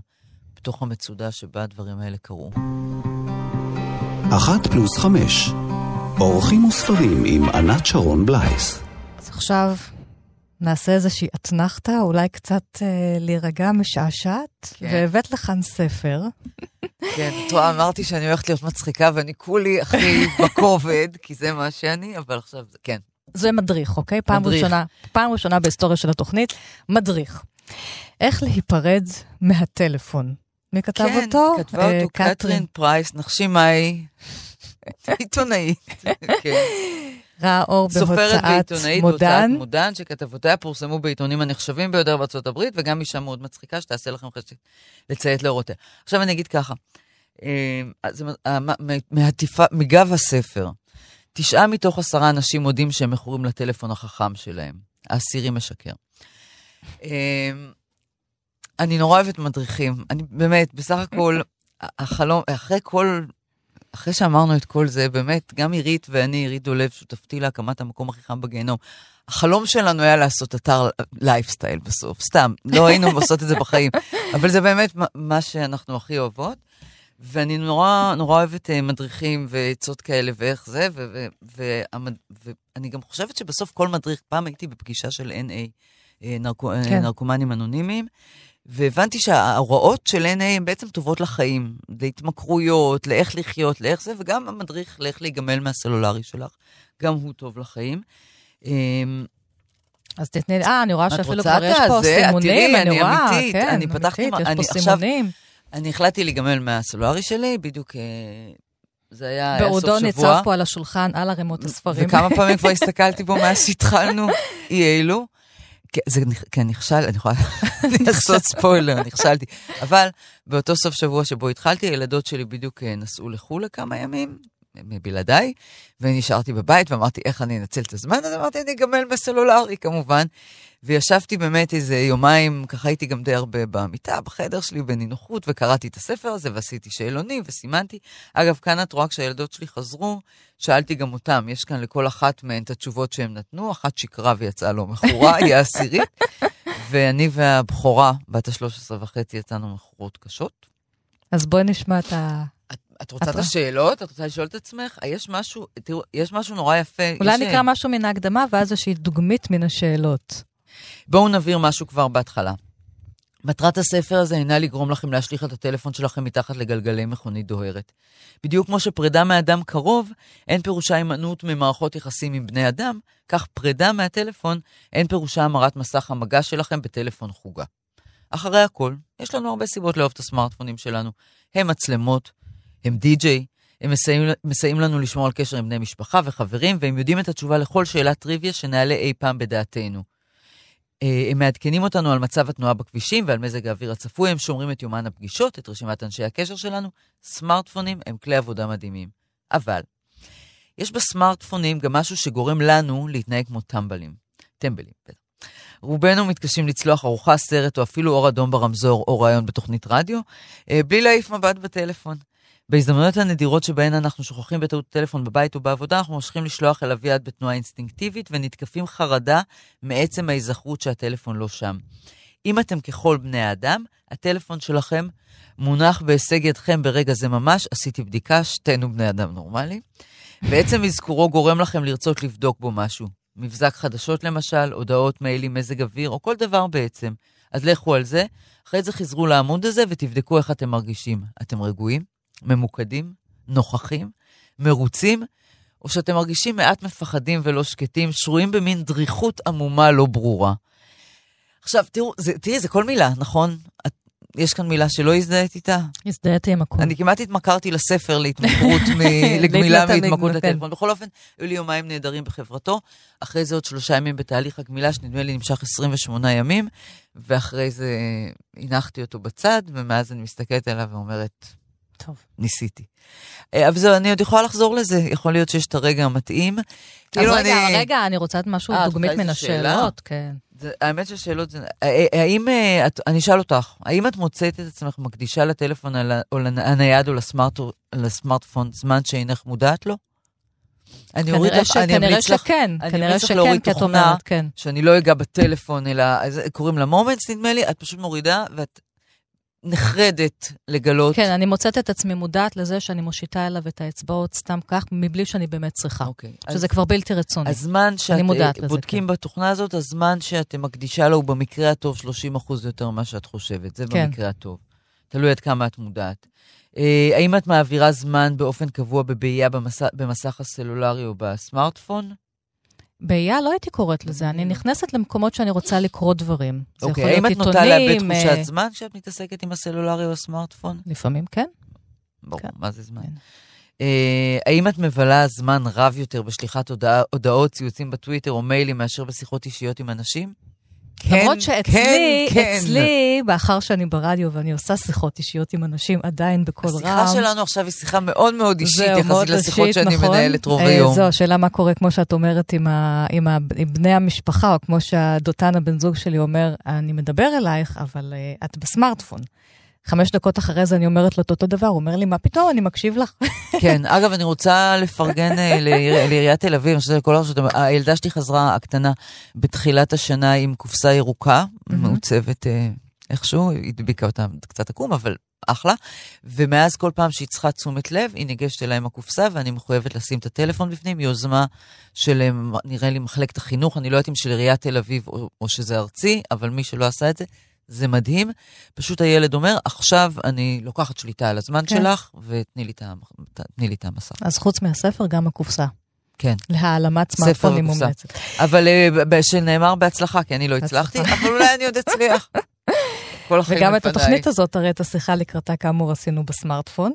בתוך המצודה שבה הדברים האלה קרו. אחת פלוס חמש. אורחים וספרים עם ענת שרון בלייס. אז עכשיו נעשה איזושהי אתנחתא, אולי קצת אה, להירגע משעשעת, כן. והבאת לכאן ספר. כן, את רואה, אמרתי שאני הולכת להיות מצחיקה, ואני כולי הכי בכובד, כי זה מה שאני, אבל עכשיו זה, כן. זה מדריך, אוקיי? פעם מדריך. ראשונה, פעם ראשונה בהיסטוריה של התוכנית, מדריך. איך להיפרד מהטלפון. מי כתב כן, אותו? כתבה אה, אותו קטרין פרייס, נחשי מה היא? עיתונאית. כן. ראה אור בהוצאת מודן. מודן, שכתבותיה פורסמו בעיתונים הנחשבים ביותר בארצות הברית, וגם אישה מאוד מצחיקה שתעשה לכם חשק לציית להוראותיה. עכשיו אני אגיד ככה, אה, אז, אה, מה- מהטיפה, מגב הספר, תשעה מתוך עשרה אנשים מודים שהם מכורים לטלפון החכם שלהם. העשירי משקר. אה, אני נורא אוהבת מדריכים. אני באמת, בסך הכל, החלום, אחרי כל אחרי שאמרנו את כל זה, באמת, גם עירית ואני, עירית דולב, שותפתי להקמת המקום הכי חם בגיהנום, החלום שלנו היה לעשות אתר לייפסטייל בסוף, סתם, לא היינו [LAUGHS] עושות את זה בחיים, אבל זה באמת מה- שאנחנו הכי אוהבות. ואני נורא, נורא אוהבת אה, מדריכים ועצות כאלה ואיך זה, ו- ו- והמד- ואני גם חושבת שבסוף כל מדריך, פעם הייתי בפגישה של NA, אה, נרקו, אה, כן. נרקומנים אנונימיים, והבנתי שההוראות של NA הן בעצם טובות לחיים, להתמכרויות, לאיך לחיות, לאיך זה, וגם המדריך לאיך להיגמל מהסלולרי שלך, גם הוא טוב לחיים. אמ, אז תתני אה, אני רואה שאפילו כבר יש פה זה? את סימונים, אני אני רואה, אמיתית, כן, אני פתחתי אמיתית, יש אני פה עכשיו- סימונים. אני החלטתי להיגמל מהסלולרי שלי, בדיוק אה, זה היה, היה סוף בעודו שבוע. ניצב פה על השולחן, על ערימות הספרים. וכמה פעמים כבר [LAUGHS] הסתכלתי בו מאז שהתחלנו, אי אלו. כן, זה כן, נכשל, אני יכולה [LAUGHS] לעשות ספוילר, נכשלתי. אבל באותו סוף שבוע שבו התחלתי, הילדות שלי בדיוק אה, נסעו לחו"ל לכמה ימים, בלעדיי, ונשארתי בבית ואמרתי, איך אני אנצל את הזמן? אז אמרתי, אני אגמל בסלולרי כמובן. וישבתי באמת איזה יומיים, ככה הייתי גם די הרבה במיטה, בחדר שלי, בנינוחות, וקראתי את הספר הזה, ועשיתי שאלונים, וסימנתי. אגב, כאן את רואה, כשהילדות שלי חזרו, שאלתי גם אותם, יש כאן לכל אחת מהן את התשובות שהם נתנו, אחת שקרה ויצאה לא מכורה, היא העשירית, [LAUGHS] ואני והבכורה, בת ה-13 וחצי, יצאנו מכורות קשות. אז בואי נשמע את ה... את, רוצה את. השאלות? את רוצה לשאול את עצמך? אה, יש משהו, תראו, יש משהו נורא יפה. אולי נקרא אה, משהו מן ההקדמה, ואז איזושהי דוגמית מן השאלות. בואו נבהיר משהו כבר בהתחלה. מטרת הספר הזה אינה לגרום לכם להשליך את הטלפון שלכם מתחת לגלגלי מכונית דוהרת. בדיוק כמו שפרידה מאדם קרוב, אין פירושה הימנעות ממערכות יחסים עם בני אדם, כך פרידה מהטלפון, אין פירושה המרת מסך המגע שלכם בטלפון חוגה. אחרי הכל, יש לנו הרבה סיבות לאהוב את הסמארטפונים שלנו. הם מצלמות, הם די-ג'יי, הם מסייעים, מסייעים לנו לשמור על קשר עם בני משפחה וחברים, והם יודעים את התשובה לכל שאלת טריוויה שנעלה אי פעם בדעתנו. אה, הם מעדכנים אותנו על מצב התנועה בכבישים ועל מזג האוויר הצפוי, הם שומרים את יומן הפגישות, את רשימת אנשי הקשר שלנו. סמארטפונים הם כלי עבודה מדהימים. אבל, יש בסמארטפונים גם משהו שגורם לנו להתנהג כמו טמבלים. טמבלים, בטח. רובנו מתקשים לצלוח ארוחה, סרט או אפילו אור אדום ברמזור או ראיון בתוכנית רדיו, אה, בלי להעיף מבט בטלפון. בהזדמנויות הנדירות שבהן אנחנו שוכחים בטעות טלפון בבית או בעבודה, אנחנו ממשיכים לשלוח אליו יד בתנועה אינסטינקטיבית ונתקפים חרדה מעצם ההיזכרות שהטלפון לא שם. אם אתם ככל בני האדם, הטלפון שלכם מונח בהישג ידכם ברגע זה ממש, עשיתי בדיקה, שתינו בני אדם נורמלי. בעצם אזכורו גורם לכם לרצות לבדוק בו משהו. מבזק חדשות למשל, הודעות, מיילים, מזג אוויר, או כל דבר בעצם. אז לכו על זה, אחרי זה חזרו לעמוד הזה ותבדקו איך אתם מרגישים. אתם רגועים? ממוקדים? נוכחים? מרוצים? או שאתם מרגישים מעט מפחדים ולא שקטים, שרויים במין דריכות עמומה לא ברורה. עכשיו, תראו, זה, תראי, זה כל מילה, נכון? את, יש כאן מילה שלא הזדהית איתה? הזדהיתי עם הכול. אני כמעט התמכרתי לספר להתמכרות, מ- [LAUGHS] לגמילה מהתמכרות. לטלפון. בכל אופן, היו לי יומיים נהדרים בחברתו, אחרי זה עוד שלושה ימים בתהליך הגמילה, שנדמה לי נמשך 28 ימים, ואחרי זה אה, הנחתי אותו בצד, ומאז אני מסתכלת עליו ואומרת, טוב. ניסיתי. אה, אבל זהו, אני עוד יכולה לחזור לזה, יכול להיות שיש את הרגע המתאים. כאילו רגע, אני- רגע, אני רוצה את משהו אה, דוגמית מן? השאלות, כן. זה, האמת שהשאלות זה... אה, האם... את, אני אשאל אותך, האם את מוצאת את עצמך מקדישה לטלפון או לנ- הנייד או לסמארט, לסמארטפון זמן שאינך מודעת לו? אני אוריד לך, ש- אני אמליץ לך, שכן, אני אמליץ לך להוריד תוכנה כן. שאני לא אגע בטלפון, אלא קוראים לה מומנטס, נדמה לי, את פשוט מורידה ואת נחרדת לגלות. כן, אני מוצאת את עצמי מודעת לזה שאני מושיטה אליו את האצבעות סתם כך, מבלי שאני באמת צריכה. אוקיי. אז- שזה כבר בלתי רצוני. הזמן שאת מודעת אה, לזה, בודקים בתוכנה הזאת, הזמן שאת מקדישה לו הוא במקרה הטוב 30 אחוז יותר ממה שאת חושבת. זה כן. במקרה הטוב. תלוי עד כמה את מודעת. אה, האם את מעבירה זמן באופן קבוע בבעייה במסך, במסך הסלולרי או בסמארטפון? באייה לא הייתי קוראת לזה, אני נכנסת למקומות שאני רוצה לקרוא דברים. זה אוקיי, יכול האם להיות את נוטה לאבד עיתונים, תחושת אה, זמן כשאת מתעסקת עם הסלולרי או הסמארטפון? לפעמים כן. ברור, כן. מה זה זמן? כן. אה, האם את מבלה זמן רב יותר בשליחת הודעות, ציוצים בטוויטר או מיילים מאשר בשיחות אישיות עם אנשים? למרות שאצלי, כן. אצלי, מאחר שאני ברדיו ואני עושה שיחות אישיות עם אנשים עדיין בקול רם. השיחה שלנו עכשיו היא שיחה מאוד מאוד אישית יחסית לשיחות אישית, שאני נכון. מנהלת רוב אה, היום. זו השאלה מה קורה, כמו שאת אומרת, עם, ה, עם, ה, עם בני המשפחה, או כמו שהדותן הבן זוג שלי אומר, אני מדבר אלייך, אבל uh, את בסמארטפון. חמש דקות אחרי זה אני אומרת לו את אותו דבר, הוא אומר לי, מה פתאום, אני מקשיב לך. כן, אגב, אני רוצה לפרגן אה, לעיר- לעיריית תל אביב, אני חושבת שכל הרשות, הילדה שלי חזרה, הקטנה, בתחילת השנה עם קופסה ירוקה. מעוצבת אה, איכשהו, הדביקה אותה קצת עקום, אבל אחלה. ומאז כל פעם שהיא צריכה תשומת לב, היא ניגשת אליי עם הקופסה, ואני מחויבת לשים את הטלפון בפנים, יוזמה של, אה, נראה לי, מחלקת החינוך, אני לא יודעת אם של עיריית תל אביב או, או שזה ארצי, אבל מי שלא עשה את זה, זה מדהים. פשוט הילד אומר, עכשיו אני לוקחת שליטה על הזמן כן. שלך, ותני לי את המסך. אז חוץ מהספר, גם הקופסה. כן. להעלמת סמארטפונים. מומלצת. אבל אה, שנאמר בהצלחה, כי אני לא הצלחתי. אבל אולי אני עוד אצליח. [LAUGHS] כל החיים וגם את לפניי. התוכנית הזאת, הרי את השיחה לקראתה, כאמור, עשינו בסמארטפון.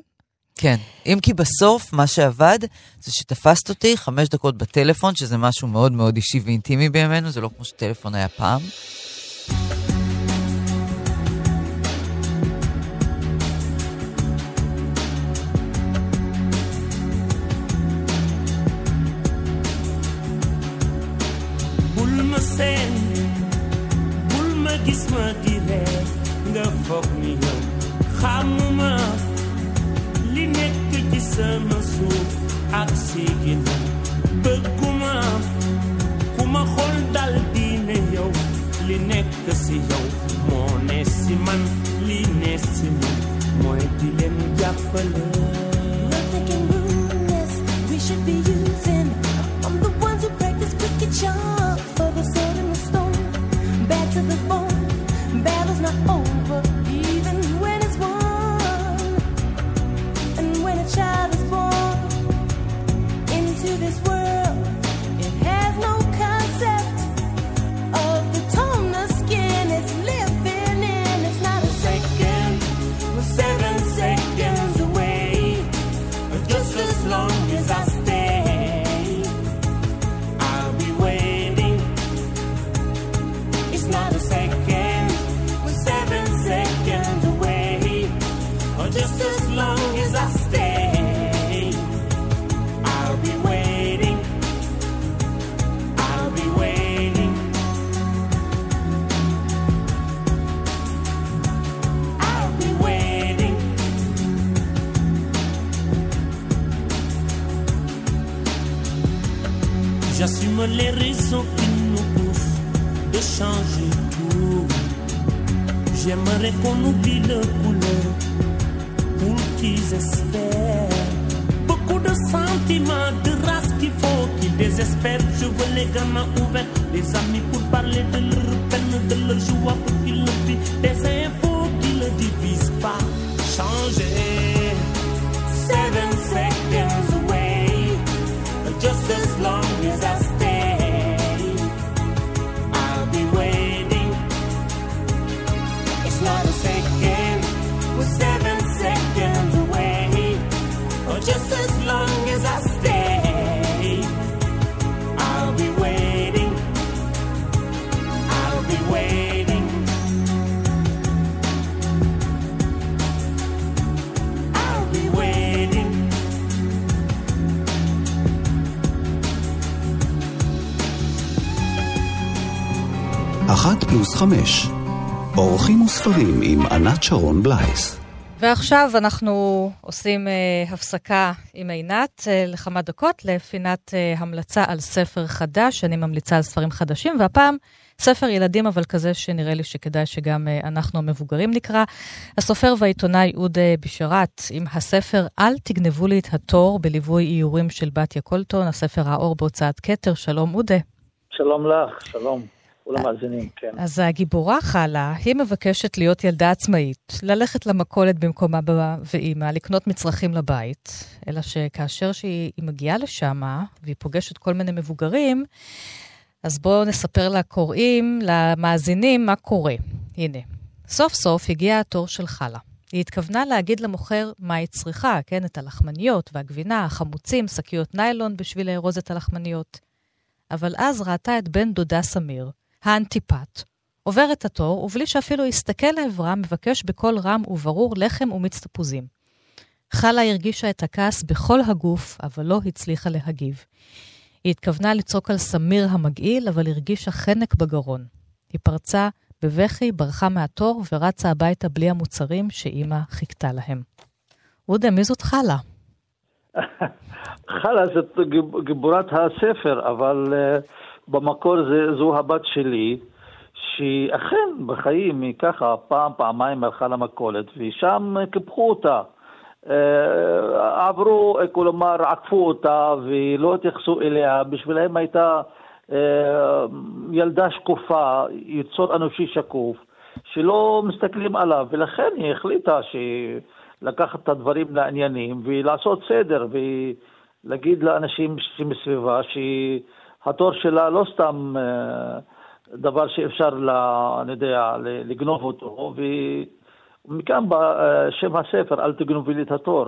כן. אם כי בסוף, מה שעבד, זה שתפסת אותי חמש דקות בטלפון, שזה משהו מאוד מאוד אישי ואינטימי בימינו, זה לא כמו שטלפון היה פעם. Gis ma nga xamuma li nekk ci sama suuf ak bëgguma dal yow li nekk si yow moo ne si man li ne si man mooy di leen jàppale. We should be using. I'm the ones who practice charm for the sword and the stone. Bad to the bone. This world, וספרים עם ענת שרון בלייס. ועכשיו אנחנו עושים אה, הפסקה עם עינת אה, לכמה דקות לפינת אה, המלצה על ספר חדש, אני ממליצה על ספרים חדשים, והפעם ספר ילדים, אבל כזה שנראה לי שכדאי שגם אה, אנחנו המבוגרים נקרא. הסופר והעיתונאי אודה בשאראת עם הספר "אל תגנבו לי את התור" בליווי איורים של בתיה קולטון, הספר האור בהוצאת כתר. שלום אודה. שלום לך, שלום. ולמאזינים, כן. אז הגיבורה חלה, היא מבקשת להיות ילדה עצמאית, ללכת למכולת במקום אבא ואימא, לקנות מצרכים לבית, אלא שכאשר שהיא היא מגיעה לשם, והיא פוגשת כל מיני מבוגרים, אז בואו נספר לקוראים, למאזינים, מה קורה. הנה, סוף סוף הגיע התור של חלה. היא התכוונה להגיד למוכר מה היא צריכה, כן? את הלחמניות והגבינה, החמוצים, שקיות ניילון בשביל לארוז את הלחמניות. אבל אז ראתה את בן דודה סמיר, האנטיפת, עובר את התור, ובלי שאפילו הסתכל לעברה, מבקש בקול רם וברור לחם ומיץ תפוזים. חלה הרגישה את הכעס בכל הגוף, אבל לא הצליחה להגיב. היא התכוונה לצעוק על סמיר המגעיל, אבל הרגישה חנק בגרון. היא פרצה בבכי, ברחה מהתור ורצה הביתה בלי המוצרים שאימא חיכתה להם. עודה, מי זאת חלה? [LAUGHS] חלה זאת גיב- גיבורת הספר, אבל uh, במקור זה, זו הבת שלי, שאכן בחיים היא ככה פעם, פעמיים הלכה למכולת, ושם קיפחו אותה. Uh, עברו, אה, כלומר, עקפו אותה ולא התייחסו אליה, בשבילם הייתה uh, ילדה שקופה, יצור אנושי שקוף, שלא מסתכלים עליו, ולכן היא החליטה שהיא... לקחת את הדברים לעניינים ולעשות סדר ולהגיד לאנשים שמסביבה שהתור שלה לא סתם אה, דבר שאפשר, לה, אני יודע, לגנוב אותו, ומכאן אה, שם הספר, אל תגנובי לי את התור.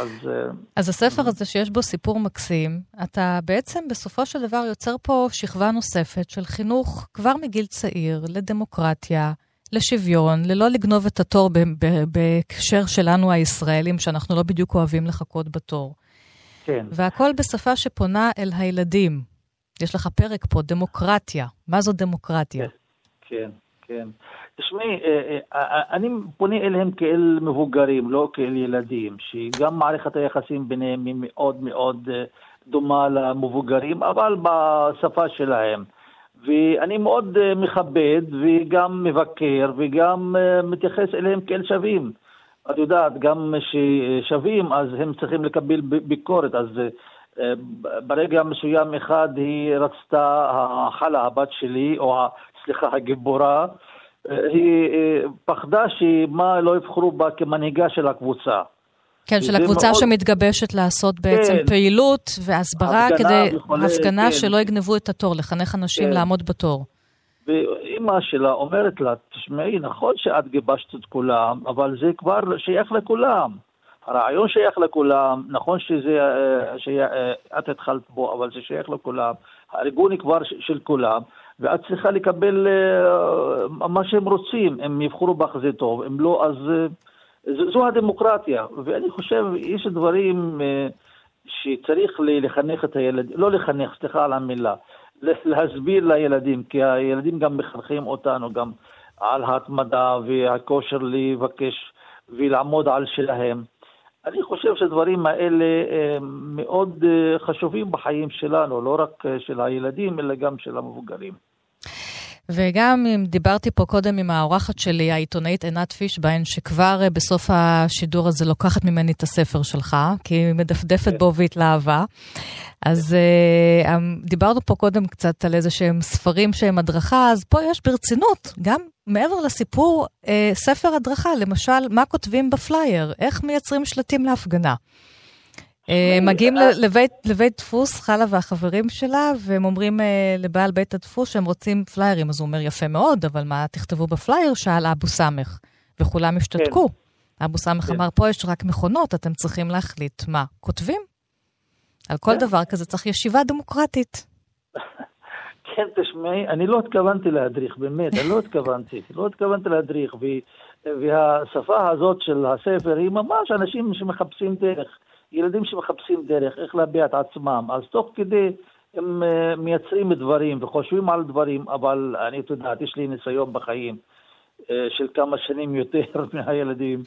אז אה, אז הספר הזה שיש בו סיפור מקסים, אתה בעצם בסופו של דבר יוצר פה שכבה נוספת של חינוך כבר מגיל צעיר לדמוקרטיה, לשוויון, ללא לגנוב את התור בהקשר שלנו הישראלים, שאנחנו לא בדיוק אוהבים לחכות בתור. כן. והכל בשפה שפונה אל הילדים. יש לך פרק פה, דמוקרטיה. מה זו דמוקרטיה? כן, כן. תשמעי, אה, אה, אה, אני פונה אליהם כאל מבוגרים, לא כאל ילדים, שגם מערכת היחסים ביניהם היא מאוד מאוד דומה למבוגרים, אבל בשפה שלהם. ואני מאוד מכבד וגם מבקר וגם מתייחס אליהם כאל שווים. את יודעת, גם ששווים, אז הם צריכים לקבל ביקורת. אז ברגע מסוים אחד היא רצתה, החלה, הבת שלי, או סליחה, הגיבורה, היא אה, פחדה שמה לא יבחרו בה כמנהיגה של הקבוצה. כן, של הקבוצה מאוד- שמתגבשת לעשות בעצם כן. פעילות והסברה הפגנה כדי, וכולי, הפגנה כן. שלא יגנבו את התור, לחנך אנשים כן. לעמוד בתור. ואימא שלה אומרת לה, תשמעי, נכון שאת גיבשת את כולם, אבל זה כבר שייך לכולם. הרעיון שייך לכולם, נכון שזה, אה, שאת התחלת בו, אבל זה שייך לכולם. הארגון היא כבר של כולם, ואת צריכה לקבל אה, מה שהם רוצים. הם יבחרו בך זה טוב, אם לא, אז אה, זו הדמוקרטיה. ואני חושב, יש דברים אה, שצריך לחנך את הילדים, לא לחנך, סליחה על המילה, להסביר לילדים, כי הילדים גם מחנכים אותנו גם על ההתמדה והכושר לבקש ולעמוד על שלהם. אני חושב שהדברים האלה אה, מאוד אה, חשובים בחיים שלנו, לא רק אה, של הילדים, אלא גם של המבוגרים. וגם אם דיברתי פה קודם עם האורחת שלי, העיתונאית עינת פישביין, שכבר אה, בסוף השידור הזה לוקחת ממני את הספר שלך, כי היא מדפדפת כן. בו והתלהבה. אז uh, דיברנו פה קודם קצת על איזה שהם ספרים שהם הדרכה, אז פה יש ברצינות, גם מעבר לסיפור, uh, ספר הדרכה, למשל, מה כותבים בפלייר, איך מייצרים שלטים להפגנה. אה, מגיעים לבית, לבית דפוס, חלה והחברים שלה, והם אומרים אה, לבעל בית הדפוס שהם רוצים פליירים. אז הוא אומר, יפה מאוד, אבל מה תכתבו בפלייר? שאל אבו סמך. וכולם השתתקו. אבו סמך כן. אמר, פה יש רק מכונות, אתם צריכים להחליט מה כותבים. על כל כן. דבר כזה צריך ישיבה דמוקרטית. [LAUGHS] כן, תשמעי, אני לא התכוונתי להדריך, באמת, אני לא [LAUGHS] התכוונתי. לא התכוונתי להדריך, והשפה הזאת של הספר היא ממש אנשים שמחפשים דרך, ילדים שמחפשים דרך, איך להביע את עצמם. אז תוך כדי הם אה, מייצרים דברים וחושבים על דברים, אבל אני, את יודעת, יש לי ניסיון בחיים אה, של כמה שנים יותר [LAUGHS] מהילדים.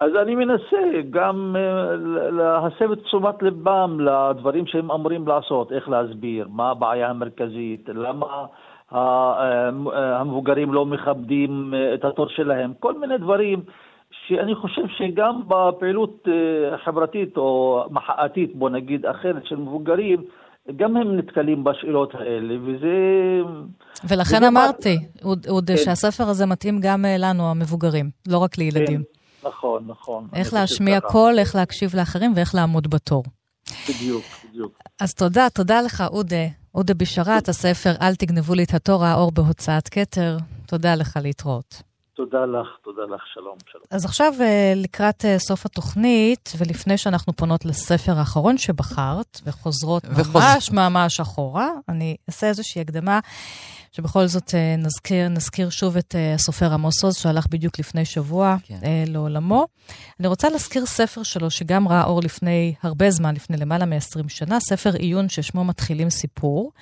אז אני מנסה גם אה, להסב את תשומת ליבם לדברים שהם אמורים לעשות, איך להסביר, מה הבעיה המרכזית, למה המבוגרים לא מכבדים את התור שלהם, כל מיני דברים שאני חושב שגם בפעילות אה, חברתית או מחאתית, בוא נגיד, אחרת של מבוגרים, גם הם נתקלים בשאלות האלה, וזה... ולכן וזה אמרתי, אוד, אוד, כן. שהספר הזה מתאים גם אה, לנו, המבוגרים, לא רק לילדים. כן, נכון, נכון. איך להשמיע. קול, איך להקשיב לאחרים ואיך לעמוד בתור. בדיוק, בדיוק. אז תודה, תודה לך, אודה. אודה בשארת, הספר "אל תגנבו לי את התור האור בהוצאת כתר". תודה לך להתראות. תודה לך, תודה לך, שלום, שלום. אז עכשיו אה, לקראת אה, סוף התוכנית, ולפני שאנחנו פונות לספר האחרון שבחרת, וחוזרות וחוז- ממש ממש אחורה, אני אעשה איזושהי הקדמה, שבכל זאת אה, נזכיר, נזכיר שוב את הסופר עמוס עוז, שהלך בדיוק לפני שבוע כן. אה, לעולמו. אני רוצה להזכיר ספר שלו, שגם ראה אור לפני הרבה זמן, לפני למעלה מ-20 שנה, ספר עיון ששמו מתחילים סיפור.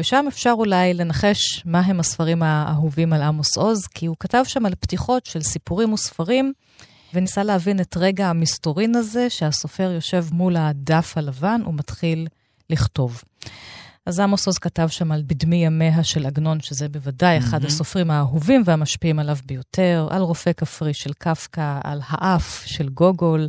ושם אפשר אולי לנחש מה הם הספרים האהובים על עמוס עוז, כי הוא כתב שם על פתיחות של סיפורים וספרים, וניסה להבין את רגע המסתורין הזה, שהסופר יושב מול הדף הלבן ומתחיל לכתוב. אז עמוס עוז כתב שם על בדמי ימיה של עגנון, שזה בוודאי אחד הסופרים האהובים והמשפיעים עליו ביותר, על רופא כפרי של קפקא, על האף של גוגול,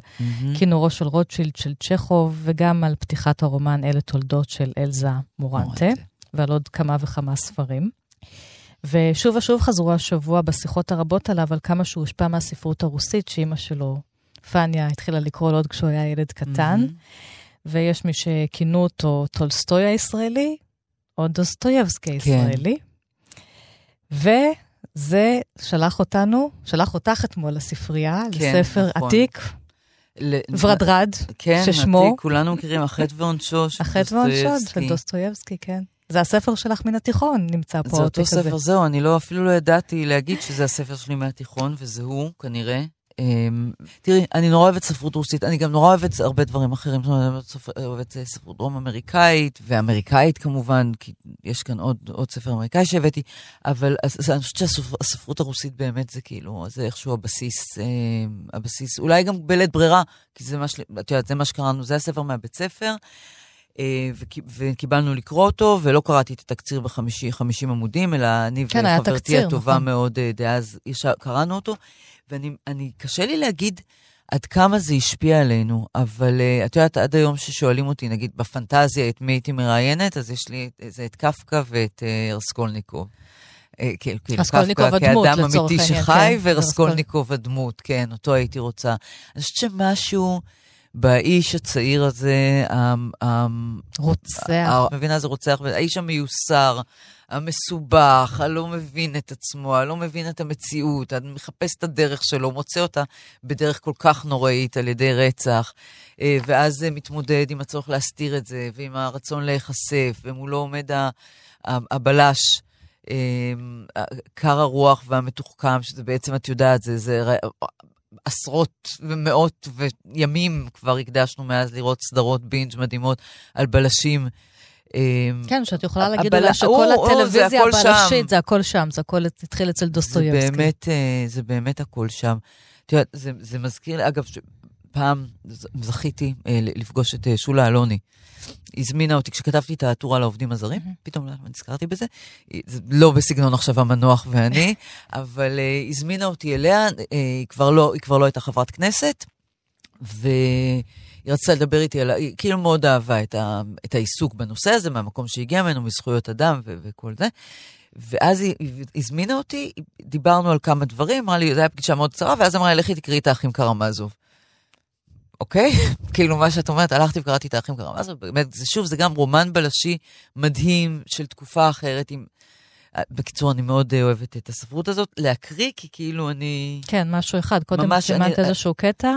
כינורו של רוטשילד של צ'כוב, וגם על פתיחת הרומן אלה תולדות של אלזה מורנטה, מורנטה. ועל עוד כמה וכמה ספרים. ושוב ושוב חזרו השבוע בשיחות הרבות עליו על כמה שהוא הושפע מהספרות הרוסית, שאימא שלו, פניה, התחילה לקרוא לו עוד כשהוא היה ילד קטן. ויש מי שכינו אותו טולסטוי הישראלי, או דוסטויבסקי הישראלי. וזה שלח אותנו, שלח אותך אתמול לספרייה, כן, לספר נכון. עתיק, ל- ורדרד, כן, ששמו- עתיק, כולנו מכירים, החטא ועונשו של החטא ועונשו של דוסטויבסקי. דוסטויבסקי, כן. זה הספר שלך מן התיכון, נמצא פה זה אותו הזה. ספר, זהו, אני לא, אפילו לא ידעתי להגיד שזה הספר שלי מהתיכון, וזה הוא, כנראה. אמ, תראי, אני נורא אוהבת ספרות רוסית, אני גם נורא אוהבת הרבה דברים אחרים, זאת אומרת, אני אוהבת אה, ספרות דרום אמריקאית, ואמריקאית כמובן, כי יש כאן עוד, עוד ספר אמריקאי שהבאתי, אבל אז, אני חושבת שהספרות הרוסית באמת זה כאילו, זה איכשהו הבסיס, אה, הבסיס, אולי גם בלית ברירה, כי זה מה, את יודעת, זה מה שקראנו, זה הספר מהבית ספר. אה, וקיב- וקיבלנו לקרוא אותו, ולא קראתי את התקציר בחמישי, 50 עמודים, אלא אני כן, וחברתי הטובה נכון. מאוד אה, דאז, קראנו אותו, ואני, אני, קשה לי להגיד עד כמה זה השפיע עלינו, אבל uh, את יודעת, עד היום ששואלים אותי, נגיד בפנטזיה, את מי הייתי מראיינת, אז יש לי זה את קפקא ואת רסקולניקוב. אה, כאילו, כאילו, קפקא כאדם אמיתי שחי, כן, ורסקולניקוב הדמות, כן, אותו הייתי רוצה. אני חושבת שמשהו באיש הצעיר הזה, רוצח. מבינה, זה רוצח, האיש המיוסר, המסובך, הלא מבין את עצמו, הלא מבין את המציאות, מחפש את הדרך שלו, מוצא אותה בדרך כל כך נוראית על ידי רצח, אה, ואז מתמודד עם הצורך להסתיר את זה, ועם הרצון להיחשף, ומולו עומד ה- ה- הבלש. אה, קר הרוח והמתוחכם, שזה בעצם, את יודעת, זה, זה עשרות ומאות וימים כבר הקדשנו מאז לראות סדרות בינג' מדהימות על בלשים. אה, כן, שאת יכולה להגיד הבל- שכל זה הטלוויזיה. הבלשית, זה הכל שם, זה הכל התחיל אצל זה דוסטויבסקי. באמת, אה, זה באמת הכל שם. את יודעת, זה, זה מזכיר אגב. פעם זכיתי אה, לפגוש את אה, שולה אלוני. הזמינה אותי, כשכתבתי את הטור על העובדים הזרים, פתאום לא- נזכרתי בזה, היא- זה לא בסגנון עכשיו המנוח ואני, [LAUGHS] אבל אה, הזמינה אותי אליה, אה, היא כבר לא, היא כבר לא הייתה חברת כנסת, והיא רצתה לדבר איתי על, היא כאילו מאוד אהבה את, ה, את העיסוק בנושא הזה, מהמקום שהגיע ממנו, מזכויות אדם ו- וכל זה. ואז היא, היא הזמינה אותי, דיברנו על כמה דברים, אמרה לי, זו הייתה פגישה מאוד קצרה, ואז אמרה לי, לכי תקראי את האחים קרמזוב. אוקיי? [LAUGHS] כאילו, מה שאת אומרת, הלכתי וקראתי את האחים קרמזוב, באמת, זה שוב, זה גם רומן בלשי מדהים של תקופה אחרת עם... בקיצור, אני מאוד אה, אוהבת את הספרות הזאת. להקריא, כי כאילו אני... כן, משהו אחד. קודם סימנת אני- איזשהו קטע,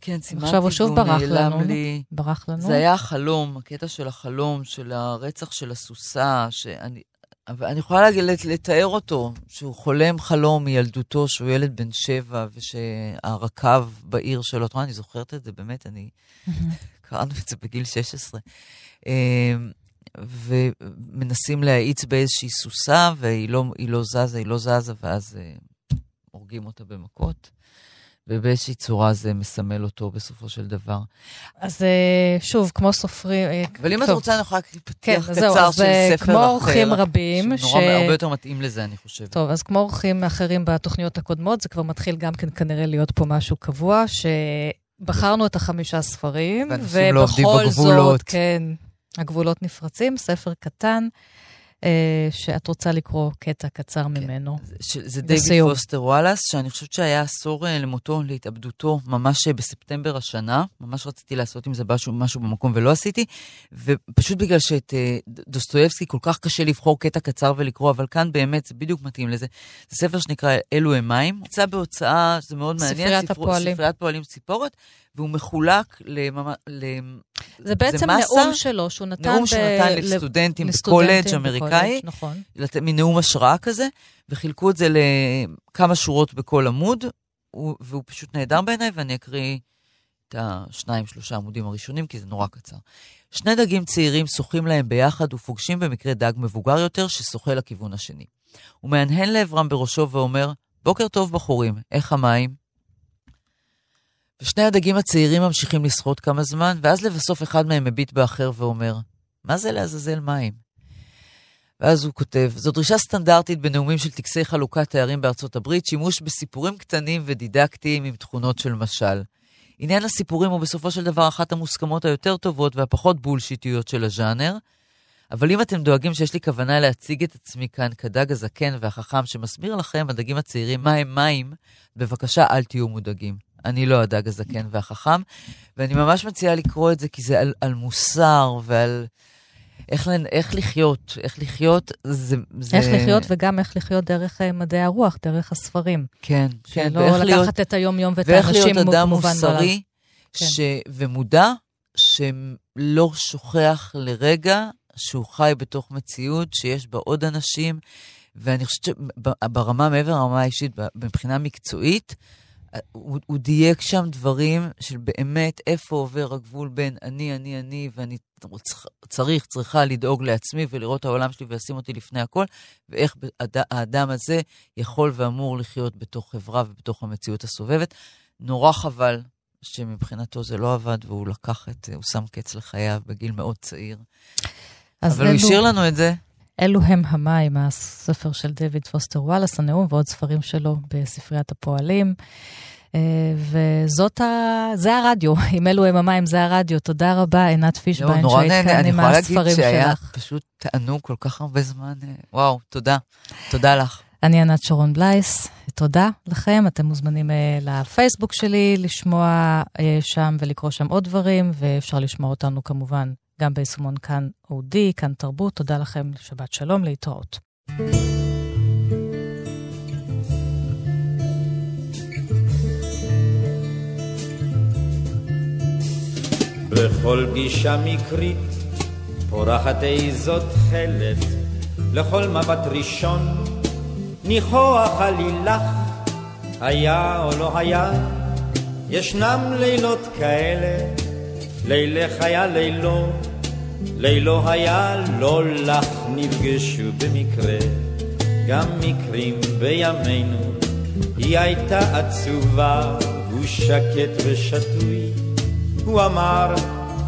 כן, סימנתי, עכשיו הוא שוב ברח לנו. לי. ברח לנו. זה היה החלום, הקטע של החלום, של הרצח של הסוסה, שאני... אבל אני יכולה להגיד, לת- לתאר אותו, שהוא חולם חלום מילדותו, שהוא ילד בן שבע, ושהרקב בעיר שלו, את רואה, אני זוכרת את זה, באמת, אני... [LAUGHS] קראנו את זה בגיל 16. אמ, ומנסים להאיץ באיזושהי סוסה, והיא לא, לא זזה, היא לא זזה, ואז אה, הורגים אותה במכות. ובאיזושהי צורה זה מסמל אותו בסופו של דבר. אז אה, שוב, כמו סופרים... אה, אבל אם את רוצה, אני יכולה כן, פתיח זהו, קצר אז של אה, ספר כמו אחר. אורחים רבים, שהוא נורא, הרבה יותר מתאים לזה, אני חושבת. טוב, אז כמו אורחים אחרים בתוכניות הקודמות, זה כבר מתחיל גם כן כנראה להיות פה משהו קבוע, שבחרנו את החמישה ספרים, לא ובכל. זאת, כן, הגבולות נפרצים, ספר קטן, שאת רוצה לקרוא קטע קצר ממנו. ש- זה דיוויד. פוסטר וואלאס, שאני חושבת שהיה עשור אה, למותו, להתאבדותו, ממש אה, בספטמבר השנה. ממש רציתי לעשות עם זה משהו, משהו במקום ולא עשיתי. ופשוט בגלל שאת אה, דוסטויבסקי כל כך קשה לבחור קטע קצר ולקרוא, אבל כאן באמת זה בדיוק מתאים לזה. זה ספר שנקרא אלו הם מים. יצא בהוצאה, זה מאוד מעניין. ספריית הפועלים. ספריית פועלים ציפורת, והוא מחולק לממש... זה בעצם מסה- נאום שלו, שהוא נתן נאום ב- שהוא נתן לסטודנטים לסטודנטים בקולג' אמריקאי. נכון. לת- מין נאום השראה כזה, וחילקו את זה לכמה שורות בכל עמוד, הוא- והוא פשוט נהדר בעיניי, ואני אקריא את השניים, שלושה עמודים הראשונים, כי זה נורא קצר. שני דגים צעירים שוחים להם ביחד ופוגשים במקרה דג מבוגר יותר ששוחה לכיוון השני. הוא מהנהן לעברם בראשו ואומר, בוקר טוב בחורים, איך המים? ושני הדגים הצעירים ממשיכים לשחות כמה זמן, ואז לבסוף אחד מהם מביט באחר ואומר, מה זה לעזאזל מים? ואז הוא כותב, זו דרישה סטנדרטית בנאומים של טקסי חלוקת תארים בארצות הברית, שימוש בסיפורים קטנים ודידקטיים עם תכונות של משל. עניין הסיפורים הוא בסופו של דבר אחת המוסכמות היותר טובות והפחות בולשיטיות של הז'אנר, אבל אם אתם דואגים שיש לי כוונה להציג את עצמי כאן כדג הזקן והחכם שמסביר לכם, הדגים הצעירים, מה הם מים, בבקשה אל תהיו מודאגים. אני לא הדג הזקן והחכם, ואני ממש מציעה לקרוא את זה כי זה על, על מוסר ועל איך, לנ- איך לחיות, איך לחיות, זה... זה... איך לחיות וגם איך לחיות דרך אה, מדעי הרוח, דרך הספרים. כן, כן, שלא ואיך לקחת להיות, את היום-יום ואת ואיך האנשים להיות אדם. מוסרי כן. ש... ומודע, שלא שוכח לרגע שהוא חי בתוך מציאות שיש בה עוד אנשים, ואני חושבת שברמה, מעבר לרמה האישית, מבחינה מקצועית, הוא, הוא דייק שם דברים של באמת איפה עובר הגבול בין אני, אני, אני, ואני צריך, צריך, צריכה לדאוג לעצמי ולראות את העולם שלי ולשים אותי לפני הכל, ואיך האד- האדם הזה יכול ואמור לחיות בתוך חברה ובתוך המציאות הסובבת. נורא חבל שמבחינתו זה לא עבד, והוא לקח את, הוא שם קץ לחייו בגיל מאוד צעיר. אבל הוא השאיר לנו את זה. אלו הם המים, הספר של דויד פוסטר וואלאס, הנאום ועוד ספרים שלו בספריית הפועלים. אה, וזאת ה... זה הרדיו, [LAUGHS] אם אלו הם המים, זה הרדיו. תודה רבה, עינת לא, פישביין, נורא שהיית כאן אני עם יכולה להגיד הספרים שהיה שלך. פשוט תענוג כל כך הרבה זמן. אה, וואו, תודה. תודה לך. אני ענת שרון בלייס, תודה לכם. אתם מוזמנים אה, לפייסבוק שלי לשמוע שם ולקרוא שם עוד דברים, ואפשר לשמוע אותנו כמובן גם ביישומון כאן אודי, כאן תרבות. תודה לכם, שבת שלום, להתראות. בכל גישה מקרית פורחת איזו תכלת, לכל מבט ראשון ניחוח עלילך, היה או לא היה, ישנם לילות כאלה, לילך היה לילו, לילו היה לא לך, נפגשו במקרה, גם מקרים בימינו, היא הייתה עצובה, הוא שקט ושתוי. הוא אמר,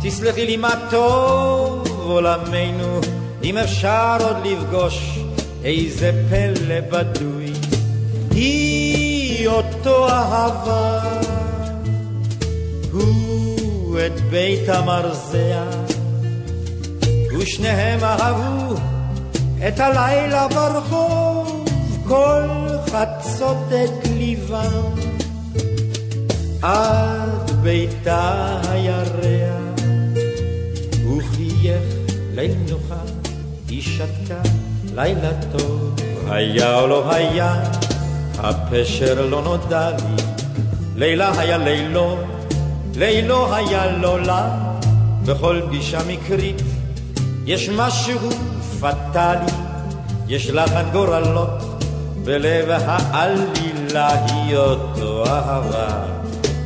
תסלחי לי מה טוב עולמנו, אם אפשר עוד לפגוש איזה פלא בדוי. היא אותו אהבה, הוא את בית המרזע, ושניהם אהבו את הלילה ברחוב, כל חצות את ליבם. עד ביתה הירח, הוא חייך ליל מנוחה, היא שתקה לילה טוב. היה או לא היה, הפשר לא נודע לי, לילה היה לילו, לילו היה לא לה, בכל פגישה מקרית יש משהו פטאלי, יש לחן גורלות, בלב העלילה היא אותו אהבה.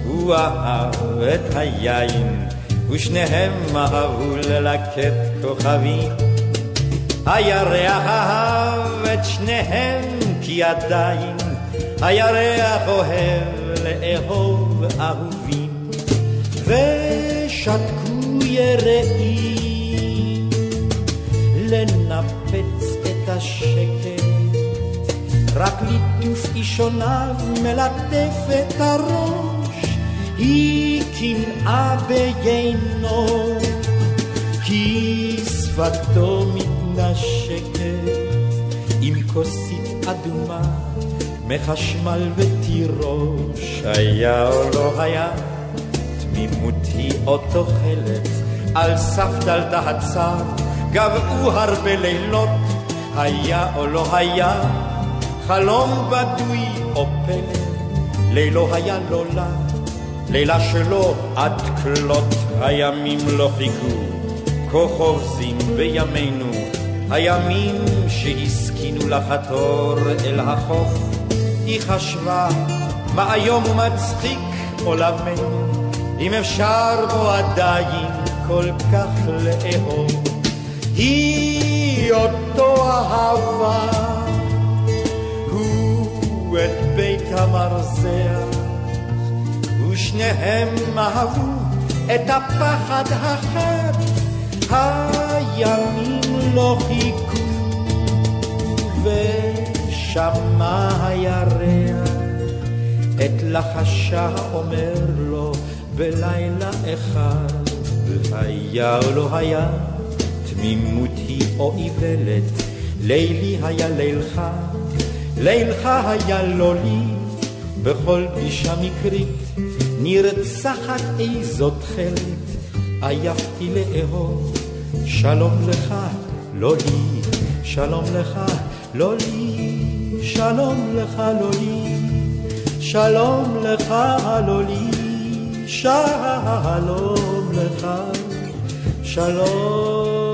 הוא אהב את היין, ושניהם אהבו ללקט כוכבים. הירח אהב את שניהם כי עדיין הירח אוהב לאהוב אהובים ושתקו יראים לנפץ את השקט. רק ליטוף אישוניו מלטף את הראש. היא קנאה ביינו כי שפתו מתנשקת. עם כוסית אדומה מחשמל ותירוש היה או לא היה תמימות היא אותו חלץ. על סף דלתה הצר גבעו הרבה לילות היה או לא היה. חלום בדוי או פלא לילו היה לא לה לילה שלו עד כלות. הימים לא חיכו כה חובזים בימינו. הימים שהסכינו לחתור אל החוף היא חשבה מה איום ומצחיק עולמנו? אם אפשר בו עדיין כל כך לאהוב היא אותו אהבה הוא את בית המרזח ושניהם אהבו את הפחד החד הימים לא חיכו ושמע הירח את לחשה אומר לו בלילה אחד והיה או לא היה תמימות או איוולת לילי היה לילך לילך היה לא לי. בכל פגישה מקרית נרצחת איזו תכלת עייפתי לאהוב שלום לך לא לי. שלום לך לא לי. שלום לך לא לי. שלום לך לא לי. שלום לך. שלום